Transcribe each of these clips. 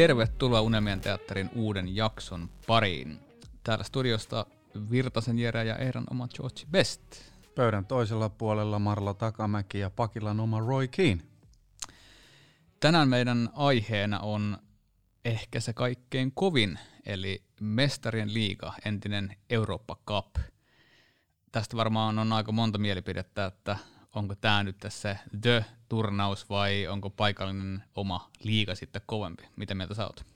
Tervetuloa Unelmien teatterin uuden jakson pariin. Täällä studiosta Virtasen Jere ja Eiran oma George Best. Pöydän toisella puolella Marla Takamäki ja Pakilan oma Roy Keane. Tänään meidän aiheena on ehkä se kaikkein kovin, eli Mestarien liiga, entinen Eurooppa Cup. Tästä varmaan on aika monta mielipidettä, että onko tämä nyt tässä The-turnaus vai onko paikallinen oma liiga sitten kovempi. Mitä mieltä sä oot?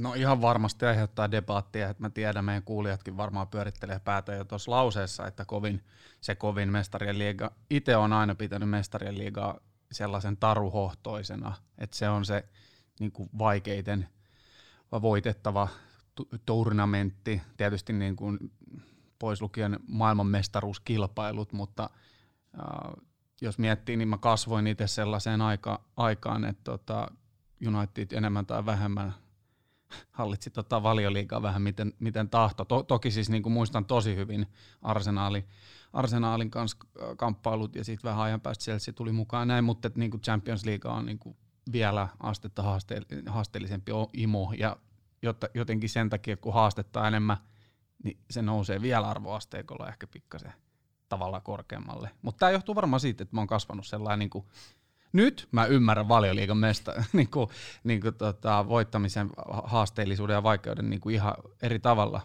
No ihan varmasti aiheuttaa debaattia, että mä tiedän, meidän kuulijatkin varmaan pyörittelee päätä jo tuossa lauseessa, että kovin, se kovin mestarien liiga. Itse on aina pitänyt mestarien liigaa sellaisen taruhohtoisena, että se on se niin kuin vaikeiten voitettava turnamentti, tietysti niin kuin pois lukien maailmanmestaruuskilpailut, mutta äh, jos miettii, niin mä kasvoin itse sellaiseen aika, aikaan, että tota, United enemmän tai vähemmän hallitsi tota valioliigaa vähän miten, miten tahto. To, toki siis niin kuin muistan tosi hyvin Arsenaali, Arsenaalin kanssa kamppailut ja sitten vähän ajan päästä Chelsea tuli mukaan näin, mutta niin kuin Champions League on niin kuin vielä astetta haaste- haasteellisempi imo ja jotta, jotenkin sen takia, kun haastetta enemmän, niin se nousee vielä arvoasteikolla ehkä pikkasen tavalla korkeammalle. Mutta tämä johtuu varmaan siitä, että mä oon kasvanut sellainen niin kuin, nyt mä ymmärrän valioliigan mesta, niin kuin, niin kuin tota, voittamisen haasteellisuuden ja vaikeuden niin kuin ihan eri tavalla.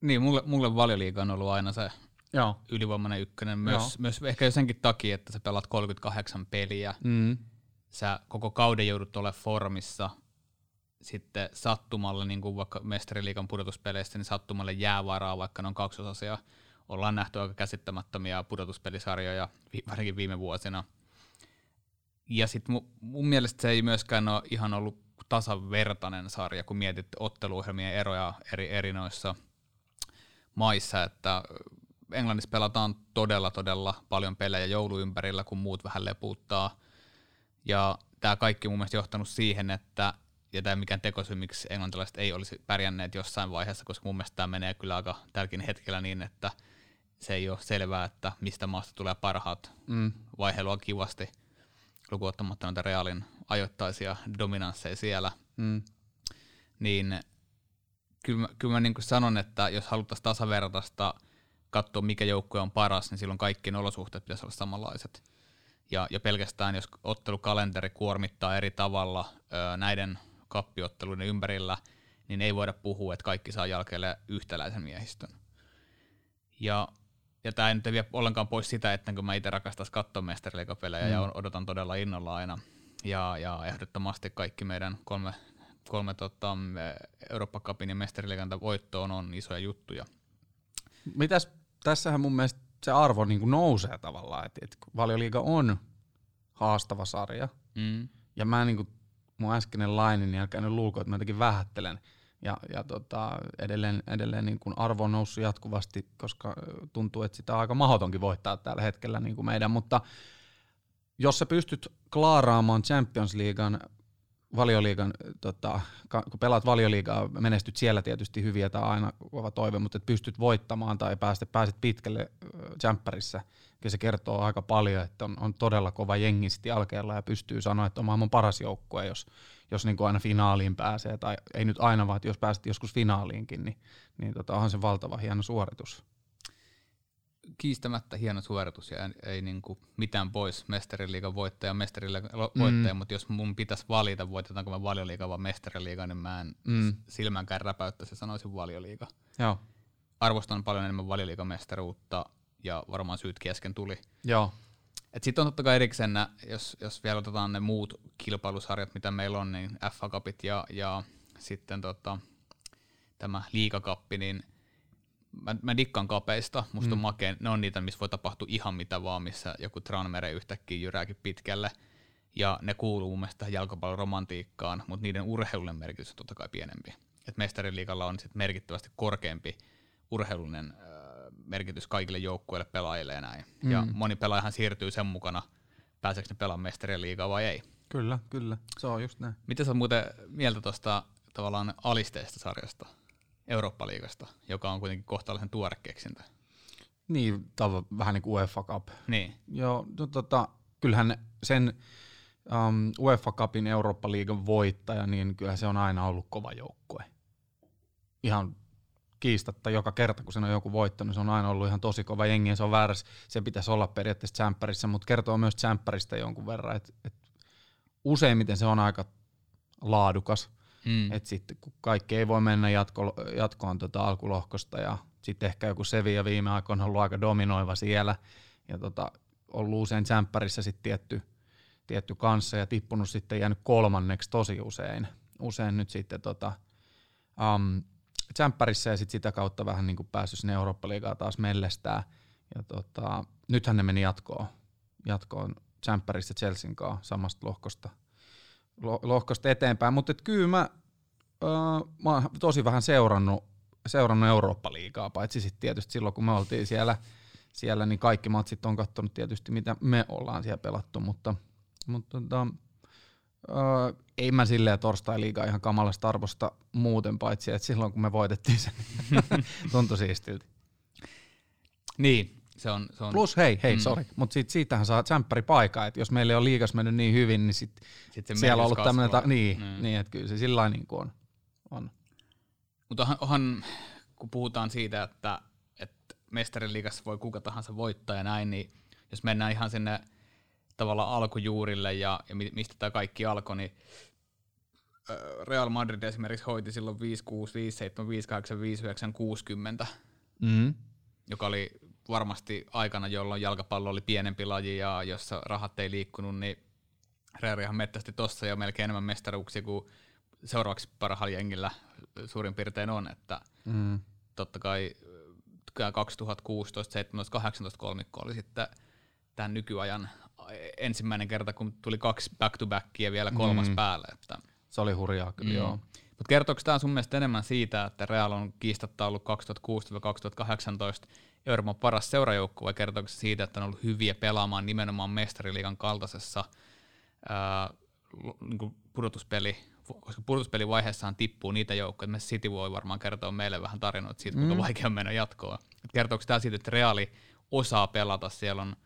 Niin, mulle, mulle valioliiga on ollut aina se Joo. ylivoimainen ykkönen, myös, myös ehkä senkin takia, että sä pelaat 38 peliä, mm. sä koko kauden joudut olemaan formissa, sitten sattumalle, niin kuin vaikka mestariliikan pudotuspeleissä, niin sattumalle jää varaa, vaikka ne on kaksosasia. Ollaan nähty aika käsittämättömiä pudotuspelisarjoja, varsinkin viime vuosina. Ja sitten mun, mun mielestä se ei myöskään ole ihan ollut tasavertainen sarja, kun mietit otteluohjelmien eroja eri, eri noissa maissa, että Englannissa pelataan todella, todella paljon pelejä jouluympärillä, kun muut vähän leputtaa. Ja tämä kaikki mun mielestä johtanut siihen, että ja tämä mikään tekosyy, miksi englantilaiset ei olisi pärjänneet jossain vaiheessa, koska mun mielestä tämä menee kyllä aika tälläkin hetkellä niin, että se ei ole selvää, että mistä maasta tulee parhaat. Mm. Vaiheilua kivasti, lukuottamatta noita Realin ajoittaisia dominansseja siellä. Mm. Niin kyllä, kyllä mä niin sanon, että jos haluttaisiin tasavertaista katsoa, mikä joukkue on paras, niin silloin kaikkien olosuhteet pitäisi olla samanlaiset. Ja, ja pelkästään jos ottelukalenteri kuormittaa eri tavalla ö, näiden kappiotteluiden ympärillä, niin ei voida puhua, että kaikki saa jälkeelle yhtäläisen miehistön. Ja, ja tämä ei nyt vie ollenkaan pois sitä, että kun mä itse rakastan katsoa mestariliikapelejä mm. ja odotan todella innolla aina. Ja, ja ehdottomasti kaikki meidän kolme, kolme tota, Eurooppa Cupin ja mestariliikan voittoon on isoja juttuja. Mitäs, tässähän mun mielestä se arvo niin kuin nousee tavallaan, että, että valioliiga on haastava sarja. Mm. Ja mä niin kuin mun äskeinen laini, niin älkää nyt luulko, että mä jotenkin vähättelen. Ja, ja tota, edelleen, edelleen niin kuin arvo on noussut jatkuvasti, koska tuntuu, että sitä on aika mahdotonkin voittaa tällä hetkellä niin kuin meidän, mutta jos sä pystyt klaaraamaan Champions Leaguean valioliigan, tota, kun pelaat valioliigaa, menestyt siellä tietysti hyviä, tai aina kova toive, mutta että pystyt voittamaan tai pääset, pääset pitkälle jämppärissä, kyllä se kertoo aika paljon, että on, on todella kova jengi jälkeellä ja pystyy sanoa, että on maailman paras joukkue, jos, jos niin kuin aina finaaliin pääsee, tai ei nyt aina, vaan jos pääset joskus finaaliinkin, niin, niin tota, onhan se valtava hieno suoritus kiistämättä hieno suoritus ja ei, niin kuin mitään pois mestariliigan voittaja mestariliigan voittaja, mm. mutta jos mun pitäisi valita, voitetaanko mä valioliiga vai mestariliiga, niin mä en mm. silmänkään räpäyttäisi ja sanoisin valioliiga. Joo. Arvostan paljon enemmän valioliigan mestaruutta ja varmaan syyt kesken tuli. Joo. Sitten on totta kai erikseen, jos, jos vielä otetaan ne muut kilpailusarjat, mitä meillä on, niin FA Cupit ja, ja sitten tota, tämä liikakappi, niin mä, mä dikkaan kapeista, musta mm. on makeen, ne on niitä, missä voi tapahtua ihan mitä vaan, missä joku Tranmere yhtäkkiä jyrääkin pitkälle, ja ne kuuluu mun mielestä jalkapallon romantiikkaan, mutta niiden urheilullinen merkitys on totta kai pienempi. Et mestariliikalla on sit merkittävästi korkeampi urheilullinen merkitys kaikille joukkueille, pelaajille ja näin. Mm. Ja moni pelaajahan siirtyy sen mukana, pääseekö ne pelaamaan mestariliigaa vai ei. Kyllä, kyllä. Se on just näin. Mitä sä muuten mieltä tuosta tavallaan alisteista sarjasta? Eurooppa-liigasta, joka on kuitenkin kohtalaisen tuore keksintö? Niin, tav- vähän niin kuin UEFA Cup. Niin. Joo, no, tota, kyllähän sen um, UEFA Cupin Eurooppa-liigan voittaja, niin kyllä se on aina ollut kova joukkue. Ihan kiistatta joka kerta, kun se on joku voittanut, se on aina ollut ihan tosi kova jengi, se on väärässä, se pitäisi olla periaatteessa tsemppärissä, mutta kertoo myös tsemppäristä jonkun verran, että et useimmiten se on aika laadukas, mm. että sitten kun kaikki ei voi mennä jatko, jatkoon tota alkulohkosta ja sitten ehkä joku Sevilla viime aikoina on ollut aika dominoiva siellä ja tota, ollut usein tsemppärissä sitten tietty, tietty kanssa ja tippunut sitten jäänyt kolmanneksi tosi usein. Usein nyt sitten tota, um, tsemppärissä ja sitten sitä kautta vähän niin kuin päässyt sinne Eurooppa-liigaa taas mellestää. Ja tota, nythän ne meni jatkoon, jatkoon tsemppärissä Chelsean kanssa samasta lohkosta, lohkosta eteenpäin. Mutta kyllä mä, äh, mä oon tosi vähän seurannut, seurannut Eurooppa-liigaa, paitsi sitten tietysti silloin kun me oltiin siellä, siellä niin kaikki matsit on katsonut tietysti mitä me ollaan siellä pelattu, mutta, mutta tota, Öö, ei mä silleen torstai liikaa ihan kamalasta arvosta muuten, paitsi että silloin kun me voitettiin sen, tuntui siistiltä. Niin, se on, se on. Plus hei, hei, mm. sorry, mutta siitä, siitähän saa tsemppäri paikka, että jos meillä on liikas mennyt niin hyvin, niin sit, sit siellä on ollut tämmöinen, ta- niin, mm. niin, että kyllä se sillä niin kuin on. on. Mutta onhan, onhan, kun puhutaan siitä, että, että mestarin liigassa voi kuka tahansa voittaa ja näin, niin jos mennään ihan sinne tavallaan alkujuurille ja, ja mistä tämä kaikki alkoi, niin Real Madrid esimerkiksi hoiti silloin 5-6, 5-7, 5-8, 5-9, 60, mm. joka oli varmasti aikana, jolloin jalkapallo oli pienempi laji ja jossa rahat ei liikkunut, niin Realihan mettästi tossa jo melkein enemmän mestaruuksia kuin seuraavaksi parhaalla jengillä suurin piirtein on, että mm. totta kai 2016, 17, 18 kolmikko oli sitten tämän nykyajan ensimmäinen kerta, kun tuli kaksi back-to-backia vielä kolmas mm. päälle. Että. Se oli hurjaa kyllä, mm. joo. Mutta kertooko tämä sun mielestä enemmän siitä, että Real on kiistatta ollut 2006-2018 Euroopan paras seurajoukko, vai kertooko se siitä, että on ollut hyviä pelaamaan nimenomaan mestariliigan kaltaisessa ää, niin pudotuspeli, koska pudotuspelivaiheessaan tippuu niitä joukkoja, että City voi varmaan kertoa meille vähän tarinoita siitä, kuinka mm. vaikea on mennä jatkoon. Kertooko tämä siitä, että Reali osaa pelata, siellä on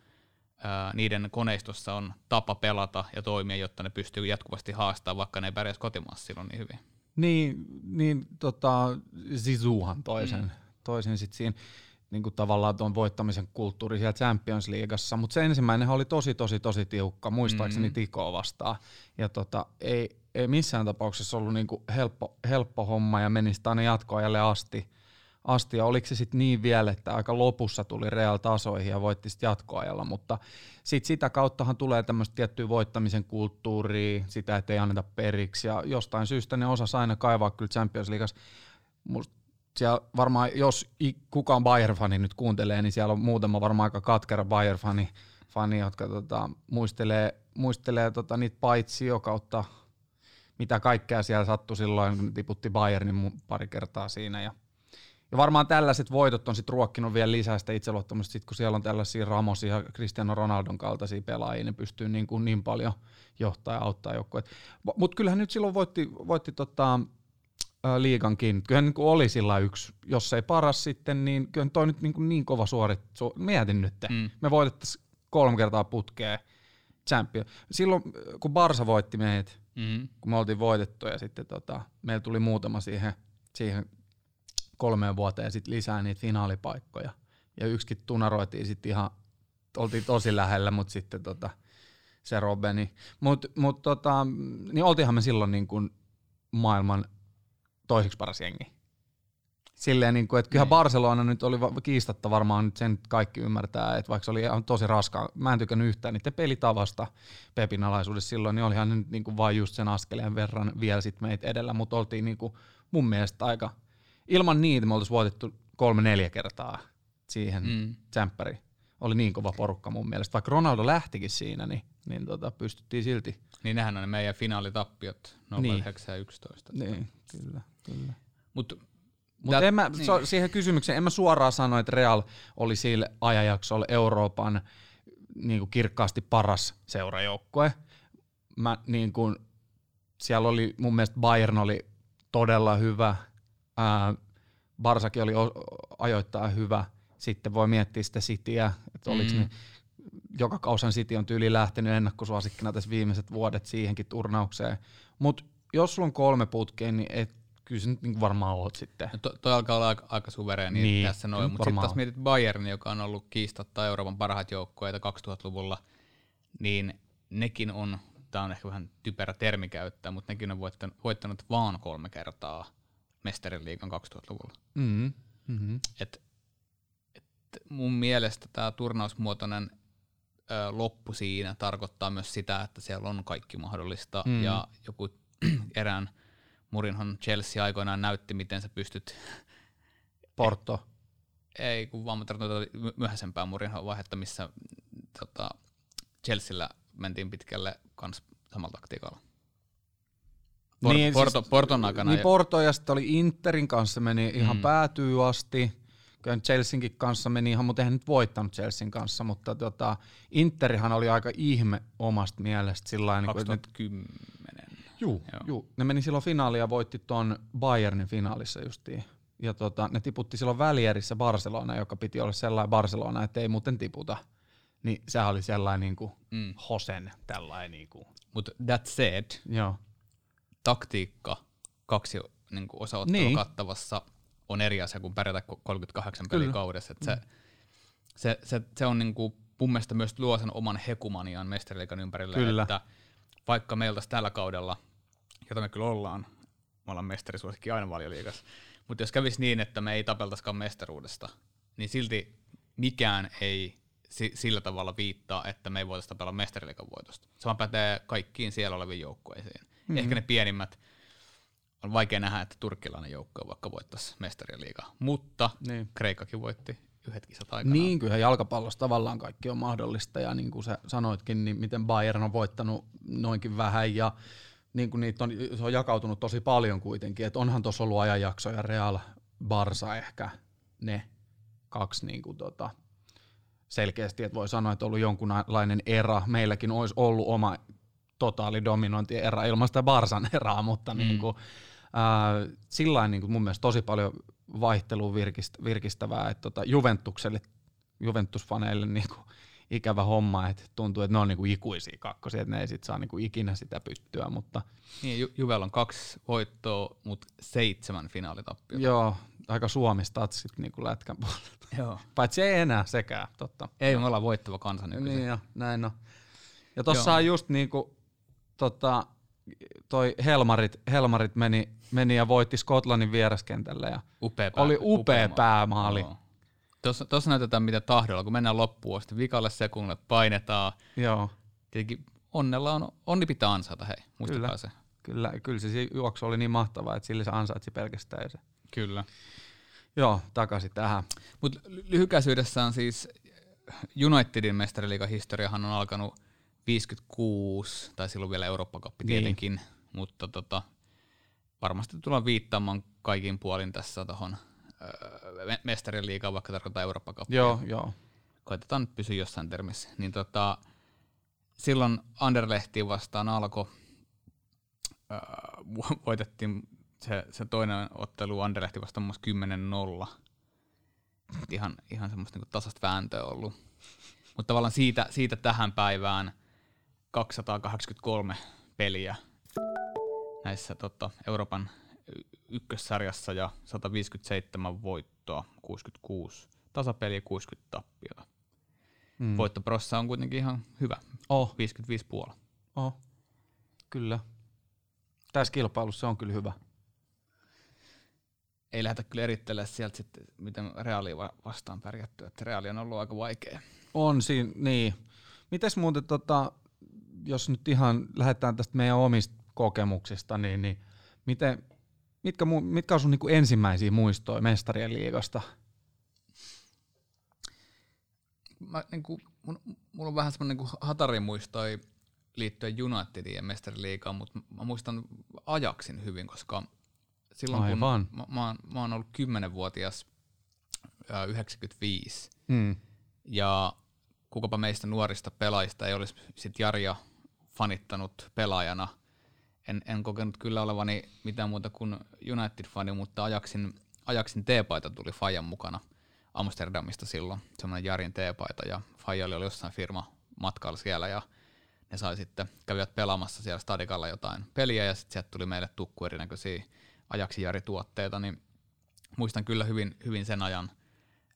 niiden koneistossa on tapa pelata ja toimia, jotta ne pystyy jatkuvasti haastamaan, vaikka ne ei pärjäisi kotimaassa silloin niin hyvin. Niin, niin tota, Zizouhan toisen, mm. toisen sitten siinä niin kuin tavallaan tuon voittamisen kulttuuri siellä Champions Leagueassa, mutta se ensimmäinen oli tosi, tosi, tosi tiukka, muistaakseni mm. Tikoa vastaan. Ja tota, ei, ei missään tapauksessa ollut niin kuin helppo, helppo homma ja menisi aina jatkoajalle asti asti, ja oliko se sitten niin vielä, että aika lopussa tuli Real tasoihin ja voitti sitten jatkoajalla, mutta sitten sitä kauttahan tulee tämmöistä tiettyä voittamisen kulttuuria, sitä, että ei anneta periksi, ja jostain syystä ne osas aina kaivaa kyllä Champions Leagueassa. siellä varmaan, jos kukaan Bayern-fani nyt kuuntelee, niin siellä on muutama varmaan aika katkera Bayern-fani, fani, jotka tota, muistelee, muistelee tota, niitä paitsio kautta, mitä kaikkea siellä sattui silloin, kun tiputti Bayernin pari kertaa siinä, ja ja varmaan tällaiset voitot on sitten ruokkinut vielä lisää sitä itseluottamusta, sit kun siellä on tällaisia Ramosia ja Cristiano Ronaldon kaltaisia pelaajia, ne pystyy niin, kuin niin paljon johtaa ja auttaa joukkueet. Mutta kyllähän nyt silloin voitti, voitti tota, liigankin. Kyllähän niin oli sillä yksi, jos ei paras sitten, niin kyllä toi nyt niin, kuin niin kova suorit. Su, mietin nyt, mm. me voitettaisiin kolme kertaa putkeen champion. Silloin kun Barsa voitti meidät, mm. kun me oltiin voitettu ja sitten tota, meillä tuli muutama siihen, siihen kolmeen vuoteen sit lisää niitä finaalipaikkoja. Ja yksikin tunaroitiin sitten ihan, oltiin tosi lähellä, mutta sitten tota, se Robeni. Mutta mut tota, niin oltiinhan me silloin niin kuin maailman toiseksi paras jengi. Silleen, niin kuin, että kyllähän niin. Barcelona nyt oli kiistatta varmaan, nyt sen kaikki ymmärtää, että vaikka se oli ihan tosi raskaa, mä en tykännyt yhtään niiden pelitavasta Pepin alaisuudessa silloin, niin olihan nyt niin kuin vain just sen askeleen verran vielä sit meitä edellä, mutta oltiin niin kuin mun mielestä aika ilman niitä me oltaisiin voitettu kolme-neljä kertaa siihen mm. tsemppäriin. Oli niin kova porukka mun mielestä. Vaikka Ronaldo lähtikin siinä, niin, niin tota, pystyttiin silti. Niin nehän on ne meidän finaalitappiot 0 niin. 11. Niin, kyllä, kyllä. Mutta mä, niin. so, siihen kysymykseen en mä suoraan sano, että Real oli sille ajanjaksolle Euroopan niin kuin kirkkaasti paras seurajoukkue. Mä, niin kuin, siellä oli mun mielestä Bayern oli todella hyvä, Ää, Barsakin oli ajoittain hyvä. sitten voi miettiä sitä Cityä, että oliko mm. ne, joka kausan City on tyyli lähtenyt ennakkosuosikkina tässä viimeiset vuodet siihenkin turnaukseen. Mutta jos sulla on kolme putkea, niin et, kyllä se nyt niin varmaan oot sitten. No to, toi alkaa olla aika, aika suvereeni niin, tässä noin, mutta sitten taas mietit Bayern, joka on ollut kiistatta Euroopan parhaat joukkueita 2000-luvulla, niin nekin on, tämä on ehkä vähän typerä termi käyttää, mutta nekin on voittanut, voittanut vaan kolme kertaa Mestarin liikan 2000-luvulla. Mm-hmm. Mm-hmm. Et, et mun mielestä tämä turnausmuotoinen ö, loppu siinä tarkoittaa myös sitä, että siellä on kaikki mahdollista mm. ja joku erään Murinhon Chelsea aikoinaan näytti, miten sä pystyt... Porto. Ei, kun vaan myöhäisempää Murinhon vaihetta, missä tota, Chelsealla mentiin pitkälle kans samalla taktiikalla. Por- niin, Porto, siis, Porton aikana. Niin Porto ja sitten oli Interin kanssa meni ihan mm. päätyy asti. Kyllä Chelseankin kanssa meni ihan, mutta eihän nyt voittanut Chelsean kanssa, mutta tota, Interihan oli aika ihme omasta mielestä. Sillain, 2010. Juu, juu, ne meni silloin finaaliin ja voitti tuon Bayernin finaalissa justiin. Ja tota, ne tiputti silloin välierissä Barcelona, joka piti olla sellainen Barcelona, että ei muuten tiputa. Niin sehän oli sellainen niin kuin mm. Hosen tällainen. Niin kuin. Mutta that said, Joo. Taktiikka kaksi niin kuin osaottelua niin. kattavassa on eri asia kuin pärjätä 38 pelikaudessa. Mm. Se, se, se, se, on niin kuin, mun mielestä myös luo sen oman hekumanian mestariliikan ympärille, Kyllä. että vaikka meiltä tällä kaudella, jota me kyllä ollaan, me ollaan mestarisuosikki aina valioliigassa, mutta jos kävisi niin, että me ei tapeltaisikaan mestaruudesta, niin silti mikään ei sillä tavalla viittaa, että me ei voitaisiin tapella mestariliikan voitosta. Sama pätee kaikkiin siellä oleviin joukkueisiin. Mm-hmm. Ehkä ne pienimmät, on vaikea nähdä, että turkkilainen joukkue vaikka voittaisi mestarien liigaa, mutta niin. Kreikkakin voitti yhdet kisat aikana. Niin, kyllä jalkapallossa tavallaan kaikki on mahdollista, ja niin kuin sä sanoitkin, niin miten Bayern on voittanut noinkin vähän, ja niin kuin niitä on, se on jakautunut tosi paljon kuitenkin, että onhan tuossa ollut ajanjaksoja Real, Barsa ehkä ne kaksi niin kuin tota, selkeästi, että voi sanoa, että on ollut jonkunlainen era. Meilläkin olisi ollut oma totaalidominointi era ilman sitä Barsan eraa, mutta mm. niin kuin, äh, sillä niin kuin mun mielestä tosi paljon vaihtelua virkistävää, että tota, Juventukselle, Juventusfaneille niin kuin, ikävä homma, että tuntuu, että ne on niinku ikuisia kakkosia, että ne ei sit saa niinku ikinä sitä pystyä. Mutta... Niin, Ju- Juvel on kaksi voittoa, mutta seitsemän finaalitappiota. Joo, aika suomistatsit niinku lätkän puolelta. Joo. Paitsi ei enää sekään, totta. Ei, me ollaan voittava kansa Niin jo, näin on. Ja tossa on just niinku, tota, toi Helmarit, Helmarit meni, meni ja voitti Skotlannin vieraskentällä ja upea pää, oli upea, upea päämaali. Joo. Tuossa, tuossa näytetään mitä tahdolla, kun mennään loppuun asti, vikalle sekunnille painetaan. Joo. Tietenkin onnella on, onni pitää ansaita, hei, muistakaa kyllä, se. Kyllä, kyllä se juoksu oli niin mahtava, että sille se ansaitsi pelkästään se. Kyllä. Joo, takaisin tähän. Mutta lyhykäisyydessään siis Unitedin mestariliigan historiahan on alkanut 56, tai silloin vielä Eurooppa-kappi niin. tietenkin, mutta tota, varmasti tullaan viittaamaan kaikin puolin tässä tuohon öö, mestarin liikaa, vaikka tarkoittaa eurooppa Joo, joo. Koitetaan nyt pysyä jossain termissä. Niin tota, silloin Anderlehti vastaan alkoi, öö, voitettiin se, se toinen ottelu Anderlehti vastaan 10-0. Ihan, ihan semmoista niin tasasta vääntöä ollut. Mutta tavallaan siitä, siitä tähän päivään – 283 peliä näissä tota, Euroopan ykkössarjassa ja 157 voittoa, 66 tasapeliä, 60 tappiota. Mm. Voittoprossa on kuitenkin ihan hyvä, oh. 55 puolella. Oh. Kyllä. Tässä kilpailussa on kyllä hyvä. Ei lähdetä kyllä erittelemään sieltä sitten, miten Reali vastaan pärjätty, että Reali on ollut aika vaikea. On siinä, niin. Mites muuten tota, jos nyt ihan lähdetään tästä meidän omista kokemuksista, niin, niin miten, mitkä, mitkä on sun niin ensimmäisiä muistoja mestarien liigasta? Mä, niin kuin, mun, mulla on vähän semmoinen niin hatari muistoi liittyen Unitedin ja mestariliigaan, mutta mä muistan ajaksin hyvin, koska silloin Aivan. kun mä, mä, oon, mä oon ollut 10-vuotias 95, mm. ja kukapa meistä nuorista pelaajista ei olisi sit Jarja fanittanut pelaajana. En, en kokenut kyllä olevani mitään muuta kuin United-fani, mutta Ajaksin, Ajaksin T-paita tuli Fajan mukana Amsterdamista silloin, semmoinen Jarin teepaita ja Fajali oli jossain firma matkalla siellä ja ne sai sitten, kävivät pelaamassa siellä stadikalla jotain peliä ja sitten sieltä tuli meille tukku erinäköisiä ajaksi Jari-tuotteita, niin muistan kyllä hyvin, hyvin sen ajan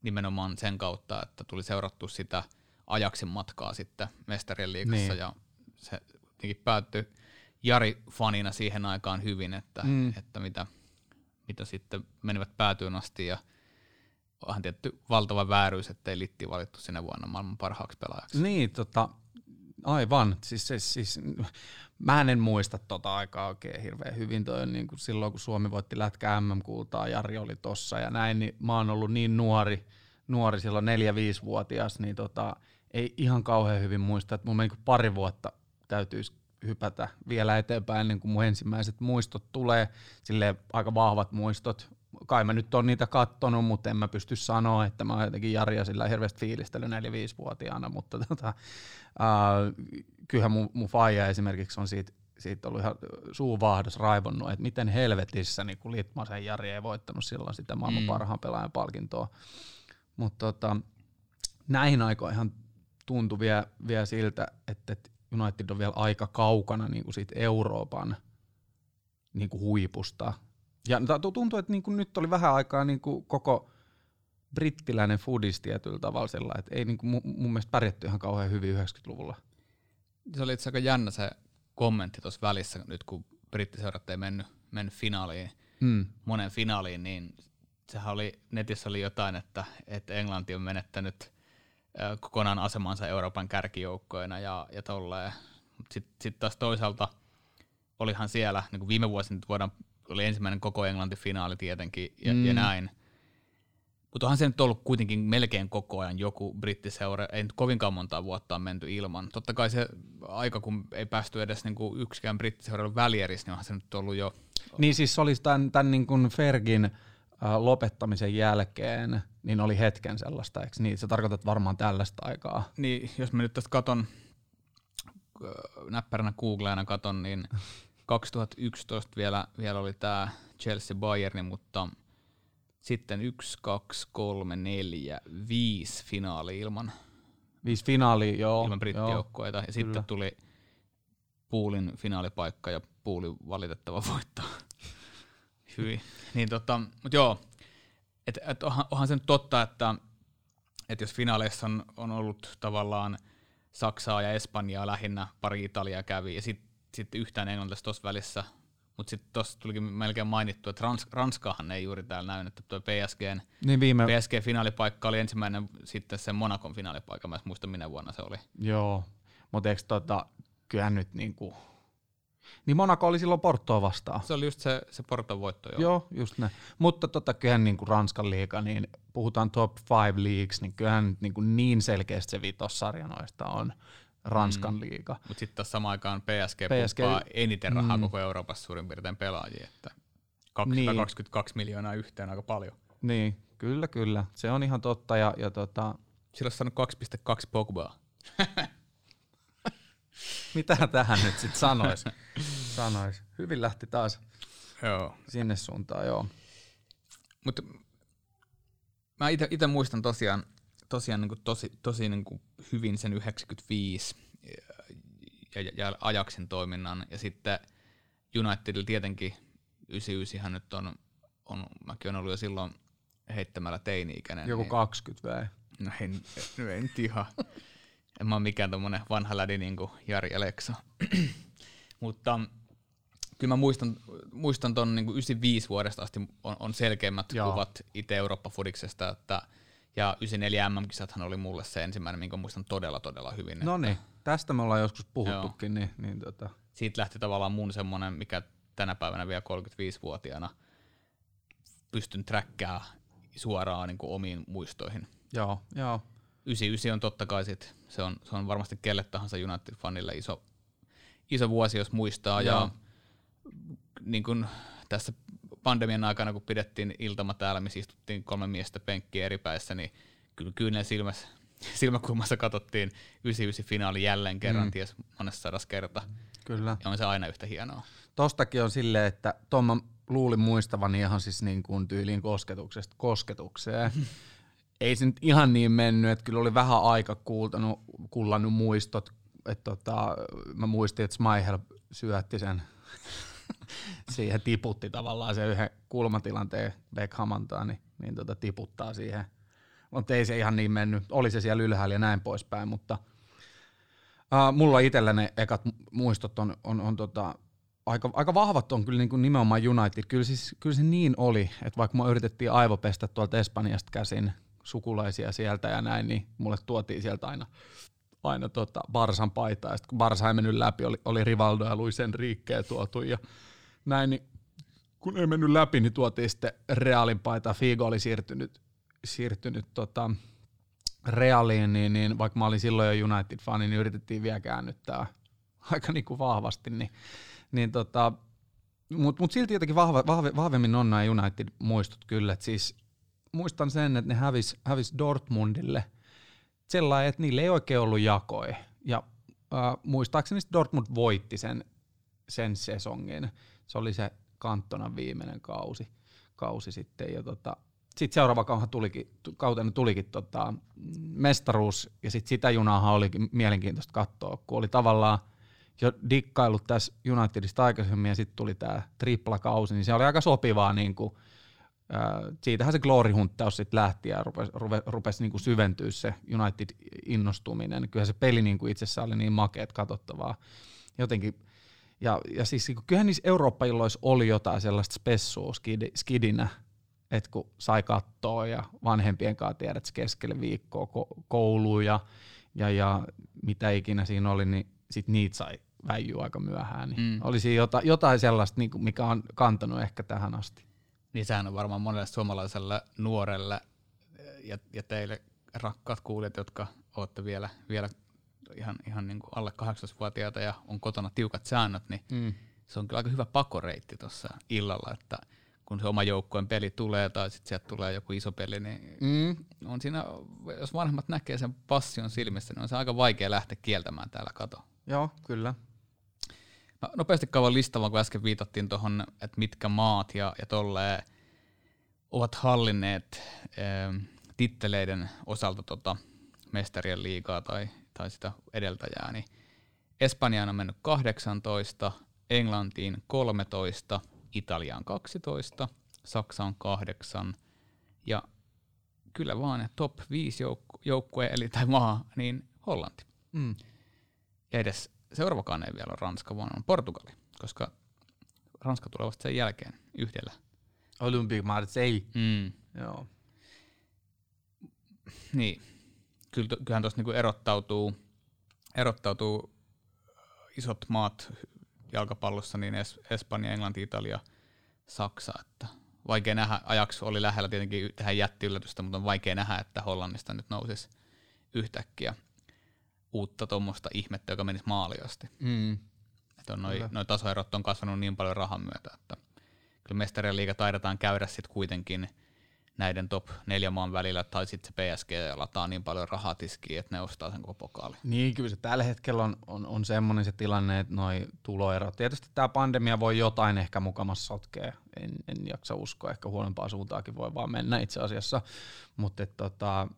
nimenomaan sen kautta, että tuli seurattu sitä ajaksin matkaa sitten mestarien liigassa niin. ja se päättyi Jari-fanina siihen aikaan hyvin, että, mm. että mitä, mitä sitten menivät päätyyn asti ja onhan tietty valtava vääryys, ettei Litti valittu sinä vuonna maailman parhaaksi pelaajaksi. Niin, tota, aivan. Siis, siis, siis, mä en muista tota aikaa oikein hirveän hyvin. Toi niin kuin silloin, kun Suomi voitti lätkä MM-kultaa, Jari oli tossa ja näin, niin mä oon ollut niin nuori, nuori silloin neljä-viisivuotias, niin tota, ei ihan kauhean hyvin muista, että mun niin pari vuotta täytyisi hypätä vielä eteenpäin ennen kuin mun ensimmäiset muistot tulee, sille aika vahvat muistot. Kai mä nyt on niitä kattonut, mutta en mä pysty sanoa, että mä oon jotenkin Jaria sillä hirveästi fiilistellyt 4-5-vuotiaana, mutta tota, äh, kyllähän mun, mun faija esimerkiksi on siitä, siitä ollut ihan suuvahdos raivonnut, että miten helvetissä niin kun Litmasen Jari ei voittanut silloin sitä maailman mm. parhaan pelaajan palkintoa. Mutta tota, näihin aikoihin tuntui vielä, vielä siltä, että, että United on vielä aika kaukana niin kuin siitä Euroopan niin kuin huipusta. Ja tuntuu, että niin kuin nyt oli vähän aikaa niin kuin koko brittiläinen foodis tietyllä tavalla sellainen, että ei niin kuin mun mielestä pärjätty ihan kauhean hyvin 90-luvulla. Se oli itse aika jännä se kommentti tuossa välissä, nyt kun brittiseurat ei mennyt, mennyt finaaliin, mm. monen finaaliin, niin sehän oli, netissä oli jotain, että, että Englanti on menettänyt kokonaan asemansa Euroopan kärkijoukkoina ja, ja tolleen. Sitten sit taas toisaalta olihan siellä, niin kuin viime vuosina voidaan, oli ensimmäinen koko Englanti-finaali tietenkin ja, mm. ja näin. Mutta onhan se nyt ollut kuitenkin melkein koko ajan joku brittiseura, ei nyt kovinkaan monta vuotta on menty ilman. Totta kai se aika, kun ei päästy edes niinku yksikään brittiseura välieris, niin onhan se nyt ollut jo... Niin siis se olisi tämän, tämän niin kuin Fergin Äh, lopettamisen jälkeen, niin oli hetken sellaista, eikö niin? Se tarkoitat varmaan tällaista aikaa. Niin, jos mä nyt tästä katon, äh, näppäränä Googleana katon, niin 2011 vielä, vielä oli tämä Chelsea Bayerni, mutta sitten 1, 2, 3, 4, 5 finaali ilman, viisi finaali, joo, ilman brittijoukkoita. Ja sitten tuli Puulin finaalipaikka ja Puuli valitettava voitto hyvin. Niin tota, mut joo, et, et onhan, onhan se nyt totta, että et jos finaaleissa on, on ollut tavallaan Saksaa ja Espanjaa lähinnä, pari Italiaa kävi ja sitten sit yhtään englantilaista tuossa välissä, mutta sitten tuossa tulikin melkein mainittu, että Rans, Ranskahan ei juuri täällä näy, että tuo PSGn, niin viime... PSG-finaalipaikka oli ensimmäinen sitten se Monakon finaalipaikka, mä en muista minä vuonna se oli. Joo, mutta eikö tota, kyllähän nyt niinku niin Monaco oli silloin Portoa vastaan. Se oli just se, se Porton voitto, joo. Joo, just näin. Mutta tota, kyllähän niin kuin Ranskan liiga, niin puhutaan top five leagues, niin kyllähän niin, kuin niin selkeästi se vitossarja noista on Ranskan mm. liiga. Mutta sitten taas samaan aikaan PSG, PSG puhuu eniten rahaa mm. koko Euroopassa suurin piirtein pelaajia, että 222 niin. miljoonaa yhteen aika paljon. Niin, kyllä, kyllä. Se on ihan totta. Ja, ja tota... Sillä olisi saanut 2,2 Pogbaa. Mitä tähän nyt sitten sanois? sanois? Hyvin lähti taas joo. sinne suuntaan, joo. Mutta mä itse muistan tosiaan, tosiaan niin tosi, tosi niin hyvin sen 95 ja, ja, ja Ajaksin toiminnan. Ja sitten Unitedilla tietenkin 99 nyt on, on, mäkin olen ollut jo silloin heittämällä teini-ikäinen. Joku niin, 20 vai? No ei, no ei nyt ihan en mä ole mikään tommonen vanha lädi niin kuin Jari Aleksa. Mutta kyllä mä muistan, muistan ton niin 95 vuodesta asti on, on selkeimmät Joo. kuvat itse Eurooppa-fudiksesta, että ja 94 MM-kisathan oli mulle se ensimmäinen, minkä muistan todella todella hyvin. No niin, tästä me ollaan joskus puhuttukin. Niin, niin tota. Siitä lähti tavallaan mun semmonen, mikä tänä päivänä vielä 35-vuotiaana pystyn träkkää suoraan niin kuin omiin muistoihin. Joo, joo. 99 on totta kai sit, se on, se on varmasti kelle tahansa United-fanille iso, iso vuosi, jos muistaa. Joo. Ja niin kun tässä pandemian aikana, kun pidettiin iltama täällä, missä istuttiin kolme miestä penkkiä eri päissä, niin kyllä kyynel silmässä, silmäkulmassa katsottiin 99 finaali jälleen kerran, mm. ties monessa sadas kerta. Kyllä. Ja on se aina yhtä hienoa. Tostakin on silleen, että tuon luulin muistavani ihan siis niin kuin tyyliin kosketuksesta kosketukseen. ei se nyt ihan niin mennyt, että kyllä oli vähän aika kuultanut, kullannut muistot. Että tota, mä muistin, että Smihel syötti sen siihen tiputti tavallaan se yhden kulmatilanteen Beckham antaa, niin, niin tota tiputtaa siihen. Mutta ei se ihan niin mennyt. Oli se siellä ylhäällä ja näin poispäin, mutta uh, mulla itsellä ne ekat muistot on, on, on tota, aika, aika vahvat on kyllä niin kuin nimenomaan United. Kyllä, siis, kyllä se niin oli, että vaikka me yritettiin aivopestä tuolta Espanjasta käsin sukulaisia sieltä ja näin, niin mulle tuotiin sieltä aina, aina tota Barsan paitaa. Sitten kun Barsa ei mennyt läpi, oli, oli Rivaldo ja Luis Enrique tuotu ja näin, niin kun ei mennyt läpi, niin tuotiin sitten Realin paita. Figo oli siirtynyt, siirtynyt tota, Realiin, niin, niin vaikka mä olin silloin jo United-fani, niin yritettiin vielä käännyttää aika niin kuin vahvasti, niin, niin tota, mutta mut silti jotenkin vahva, vahve, vahvemmin on nämä United-muistot kyllä, että siis muistan sen, että ne hävis, hävis Dortmundille sellainen, että niillä ei oikein ollut jakoja, ja äh, muistaakseni Dortmund voitti sen, sen sesongin, se oli se Kantonan viimeinen kausi, kausi sitten. Ja tota, sitten seuraava kauhan tulikin, kautena tulikin tota, mestaruus, ja sitten sitä junahan olikin mielenkiintoista katsoa, kun oli tavallaan jo dikkailut tässä Unitedista aikaisemmin, ja sitten tuli tämä tripla-kausi, niin se oli aika sopivaa, niin kuin, äh, siitähän se glory hunttaus sitten lähti, ja rupesi, rupesi, rupesi niin syventyä se United-innostuminen. Kyllä se peli niin kuin itsessään oli niin makeet katsottavaa. Jotenkin ja, ja siis niin kyllähän niissä Eurooppa-illoissa oli jotain sellaista spessua skidi, skidinä, että kun sai katsoa ja vanhempien kanssa tiedät keskelle viikkoa ko- kouluun ja, ja, ja, mitä ikinä siinä oli, niin sit niitä sai väijyä aika myöhään. Niin mm. Olisi jotain, jotain sellaista, niin kuin mikä on kantanut ehkä tähän asti. Niin sehän on varmaan monelle suomalaiselle nuorelle ja, ja teille rakkaat kuulijat, jotka olette vielä, vielä ihan, ihan niin kuin alle 18-vuotiaita ja on kotona tiukat säännöt, niin mm. se on kyllä aika hyvä pakoreitti tuossa illalla, että kun se oma joukkueen peli tulee tai sitten sieltä tulee joku iso peli, niin mm. on siinä, jos vanhemmat näkee sen passion silmissä, niin on se aika vaikea lähteä kieltämään täällä kato. Joo, kyllä. No, nopeasti kauan listalla, kun äsken viitattiin tuohon, että mitkä maat ja, ja tolleen ovat hallinneet äh, titteleiden osalta tota mestarien liigaa tai tai sitä edeltäjää, niin Espanjaan on mennyt 18, Englantiin 13, Italiaan 12, Saksaan 8 ja kyllä vaan ne top 5 jouk- joukkue, eli tai maa, niin Hollanti. Mm. Ja edes seuraavakaan ei vielä ole Ranska, vaan on Portugali, koska Ranska tulee vasta sen jälkeen yhdellä. Olympique Marseille. Mm. Joo. Niin, kyllä, kyllähän tuossa niinku erottautuu, erottautuu isot maat jalkapallossa, niin es, Espanja, Englanti, Italia, Saksa, että vaikea nähdä, ajaksi oli lähellä tietenkin tähän jättiyllätystä, mutta on vaikea nähdä, että Hollannista nyt nousisi yhtäkkiä uutta tuommoista ihmettä, joka menisi maaliosti. Mm. Että on noi, noi tasoerot on kasvanut niin paljon rahan myötä, että kyllä mestarien liiga taidetaan käydä sitten kuitenkin – näiden top neljä maan välillä, tai sitten se PSG lataa niin paljon rahaa tiskiin, että ne ostaa sen koko pokaali. Niin, kyllä se tällä hetkellä on, on, on semmoinen se tilanne, että noi tuloerot. Tietysti tämä pandemia voi jotain ehkä mukamassa sotkea, en, en jaksa uskoa, ehkä huonompaa suuntaakin voi vaan mennä itse asiassa, mutta tota,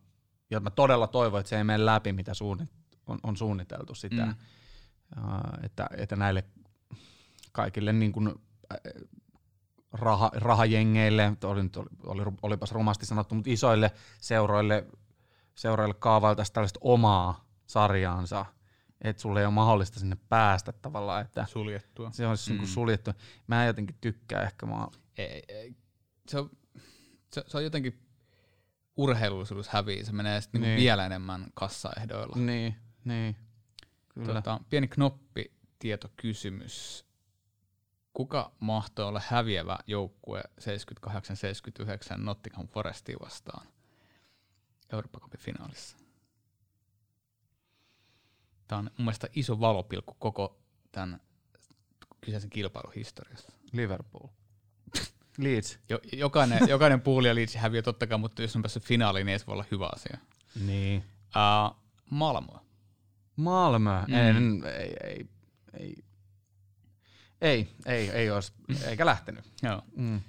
ja mä todella toivon, että se ei mene läpi, mitä suunnit, on, on suunniteltu sitä, mm. että, että näille kaikille niin kuin, raha, rahajengeille, oli, oli, olipas rumasti sanottu, mutta isoille seuroille, seuroille kaavailtaisiin tällaista omaa sarjaansa, että sulle ei ole mahdollista sinne päästä tavallaan. Että Suljettua. Se olisi niinku mm. suljettu. Mä en jotenkin tykkää ehkä. Mä... Ei, ei. Se, on, se, se on jotenkin urheilullisuus hävii, se menee sitten niinku niin. vielä enemmän kassaehdoilla. Niin, niin. Kyllä. Tota, pieni knoppi tietokysymys kuka mahtoi olla häviävä joukkue 78-79 Nottingham Forestia vastaan Eurooppa Cupin finaalissa? Tämä on mun mielestä iso valopilkku koko tämän kyseisen kilpailun historiassa. Liverpool. Leeds. Jo, jokainen, jokainen puuli ja Leeds häviää totta kai, mutta jos on päässyt finaaliin, niin se voi olla hyvä asia. Niin. Uh, Malmö. Malmö? Mm. En, ei, ei, ei, ei, ei, ei olisi, eikä lähtenyt. Joo. Mm.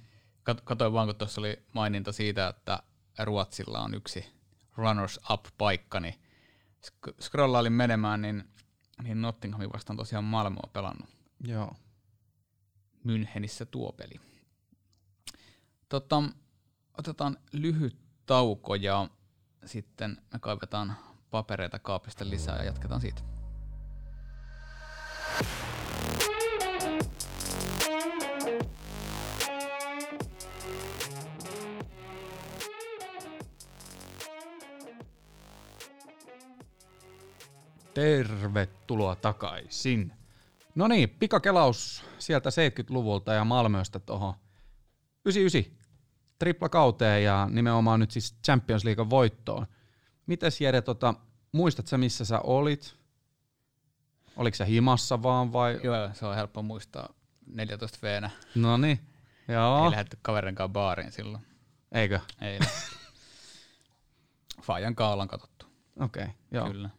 Katoin vaan, kun tuossa oli maininta siitä, että Ruotsilla on yksi runners up paikka, niin scrollailin menemään, niin, niin Nottinghamin vastaan tosiaan Malmo on pelannut. Joo. Münchenissä tuo peli. Tota, otetaan lyhyt tauko ja sitten me kaivetaan papereita kaapista lisää ja jatketaan siitä. Tervetuloa takaisin. No niin, pikakelaus sieltä 70-luvulta ja Malmöstä tuohon 99 tripla kauteen ja nimenomaan nyt siis Champions League voittoon. Mites Jere, tota, muistat sä missä sä olit? Oliko se himassa vaan vai? Joo, se on helppo muistaa 14 v No niin, joo. Ei lähdetty kaverin kanssa baariin silloin. Eikö? Ei Fajan kaalan katsottu. Okei, okay, joo. Kyllä.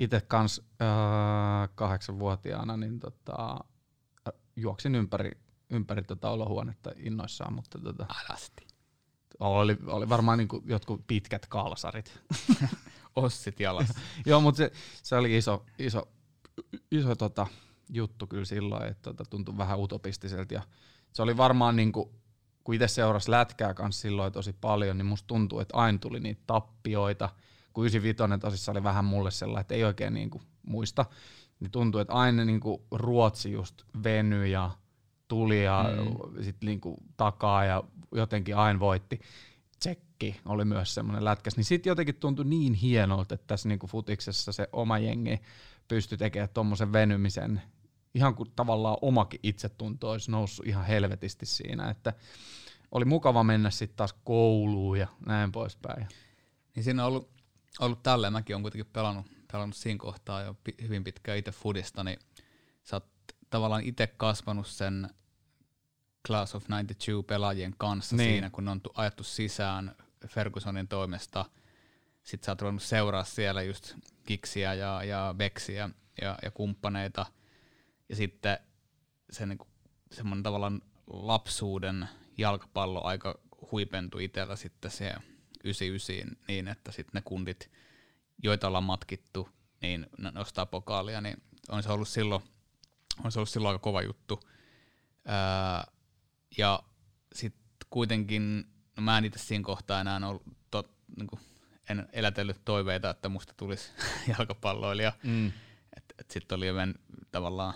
Itse kans äh, kahdeksanvuotiaana niin tota, juoksin ympäri, ympäri tota olohuonetta innoissaan, mutta tota, Alasti. Oli, oli varmaan niinku jotkut pitkät kalsarit. Ossit jalassa. Joo, mutta se, se, oli iso, iso, iso tota, juttu kyllä silloin, että tota, tuntui vähän utopistiselta. Ja se oli varmaan, niinku, kun itse seurasi lätkää kanssa silloin tosi paljon, niin musta tuntuu, että aina tuli niitä tappioita. Kun 95 tosissaan oli vähän mulle sellainen, että ei oikein niinku muista, niin tuntuu, että aina niinku Ruotsi just venyi ja tuli ja mm. sitten niinku takaa ja jotenkin aina voitti. Tsekki oli myös semmoinen lätkäs, niin sitten jotenkin tuntui niin hienolta, että tässä niinku futiksessa se oma jengi pystyi tekemään tuommoisen venymisen, ihan kuin tavallaan omakin itsetunto olisi noussut ihan helvetisti siinä, että oli mukava mennä sitten taas kouluun ja näin poispäin. Niin siinä on ollut, ollut tälleen, mäkin olen kuitenkin pelannut, pelannut siinä kohtaa jo hyvin pitkään itse fudista, niin sä oot tavallaan itse kasvanut sen Class of 92 pelaajien kanssa niin. siinä, kun ne on ajettu sisään Fergusonin toimesta. Sitten sä oot ruvennut seuraa siellä just Kiksiä ja, ja Beksiä ja, ja kumppaneita. Ja sitten se niinku, semmoinen tavallaan lapsuuden jalkapallo aika huipentui itsellä sitten se 99 niin, että sitten ne kundit, joita ollaan matkittu, niin nostaa pokaalia, niin on se ollut silloin, on se ollut silloin aika kova juttu. Öö, ja sitten kuitenkin, no mä en itse siinä kohtaa enää ollut, tot, niin kuin, en elätellyt toiveita, että musta tulisi jalkapalloilija. Mm. Että et sitten oli jo men, tavallaan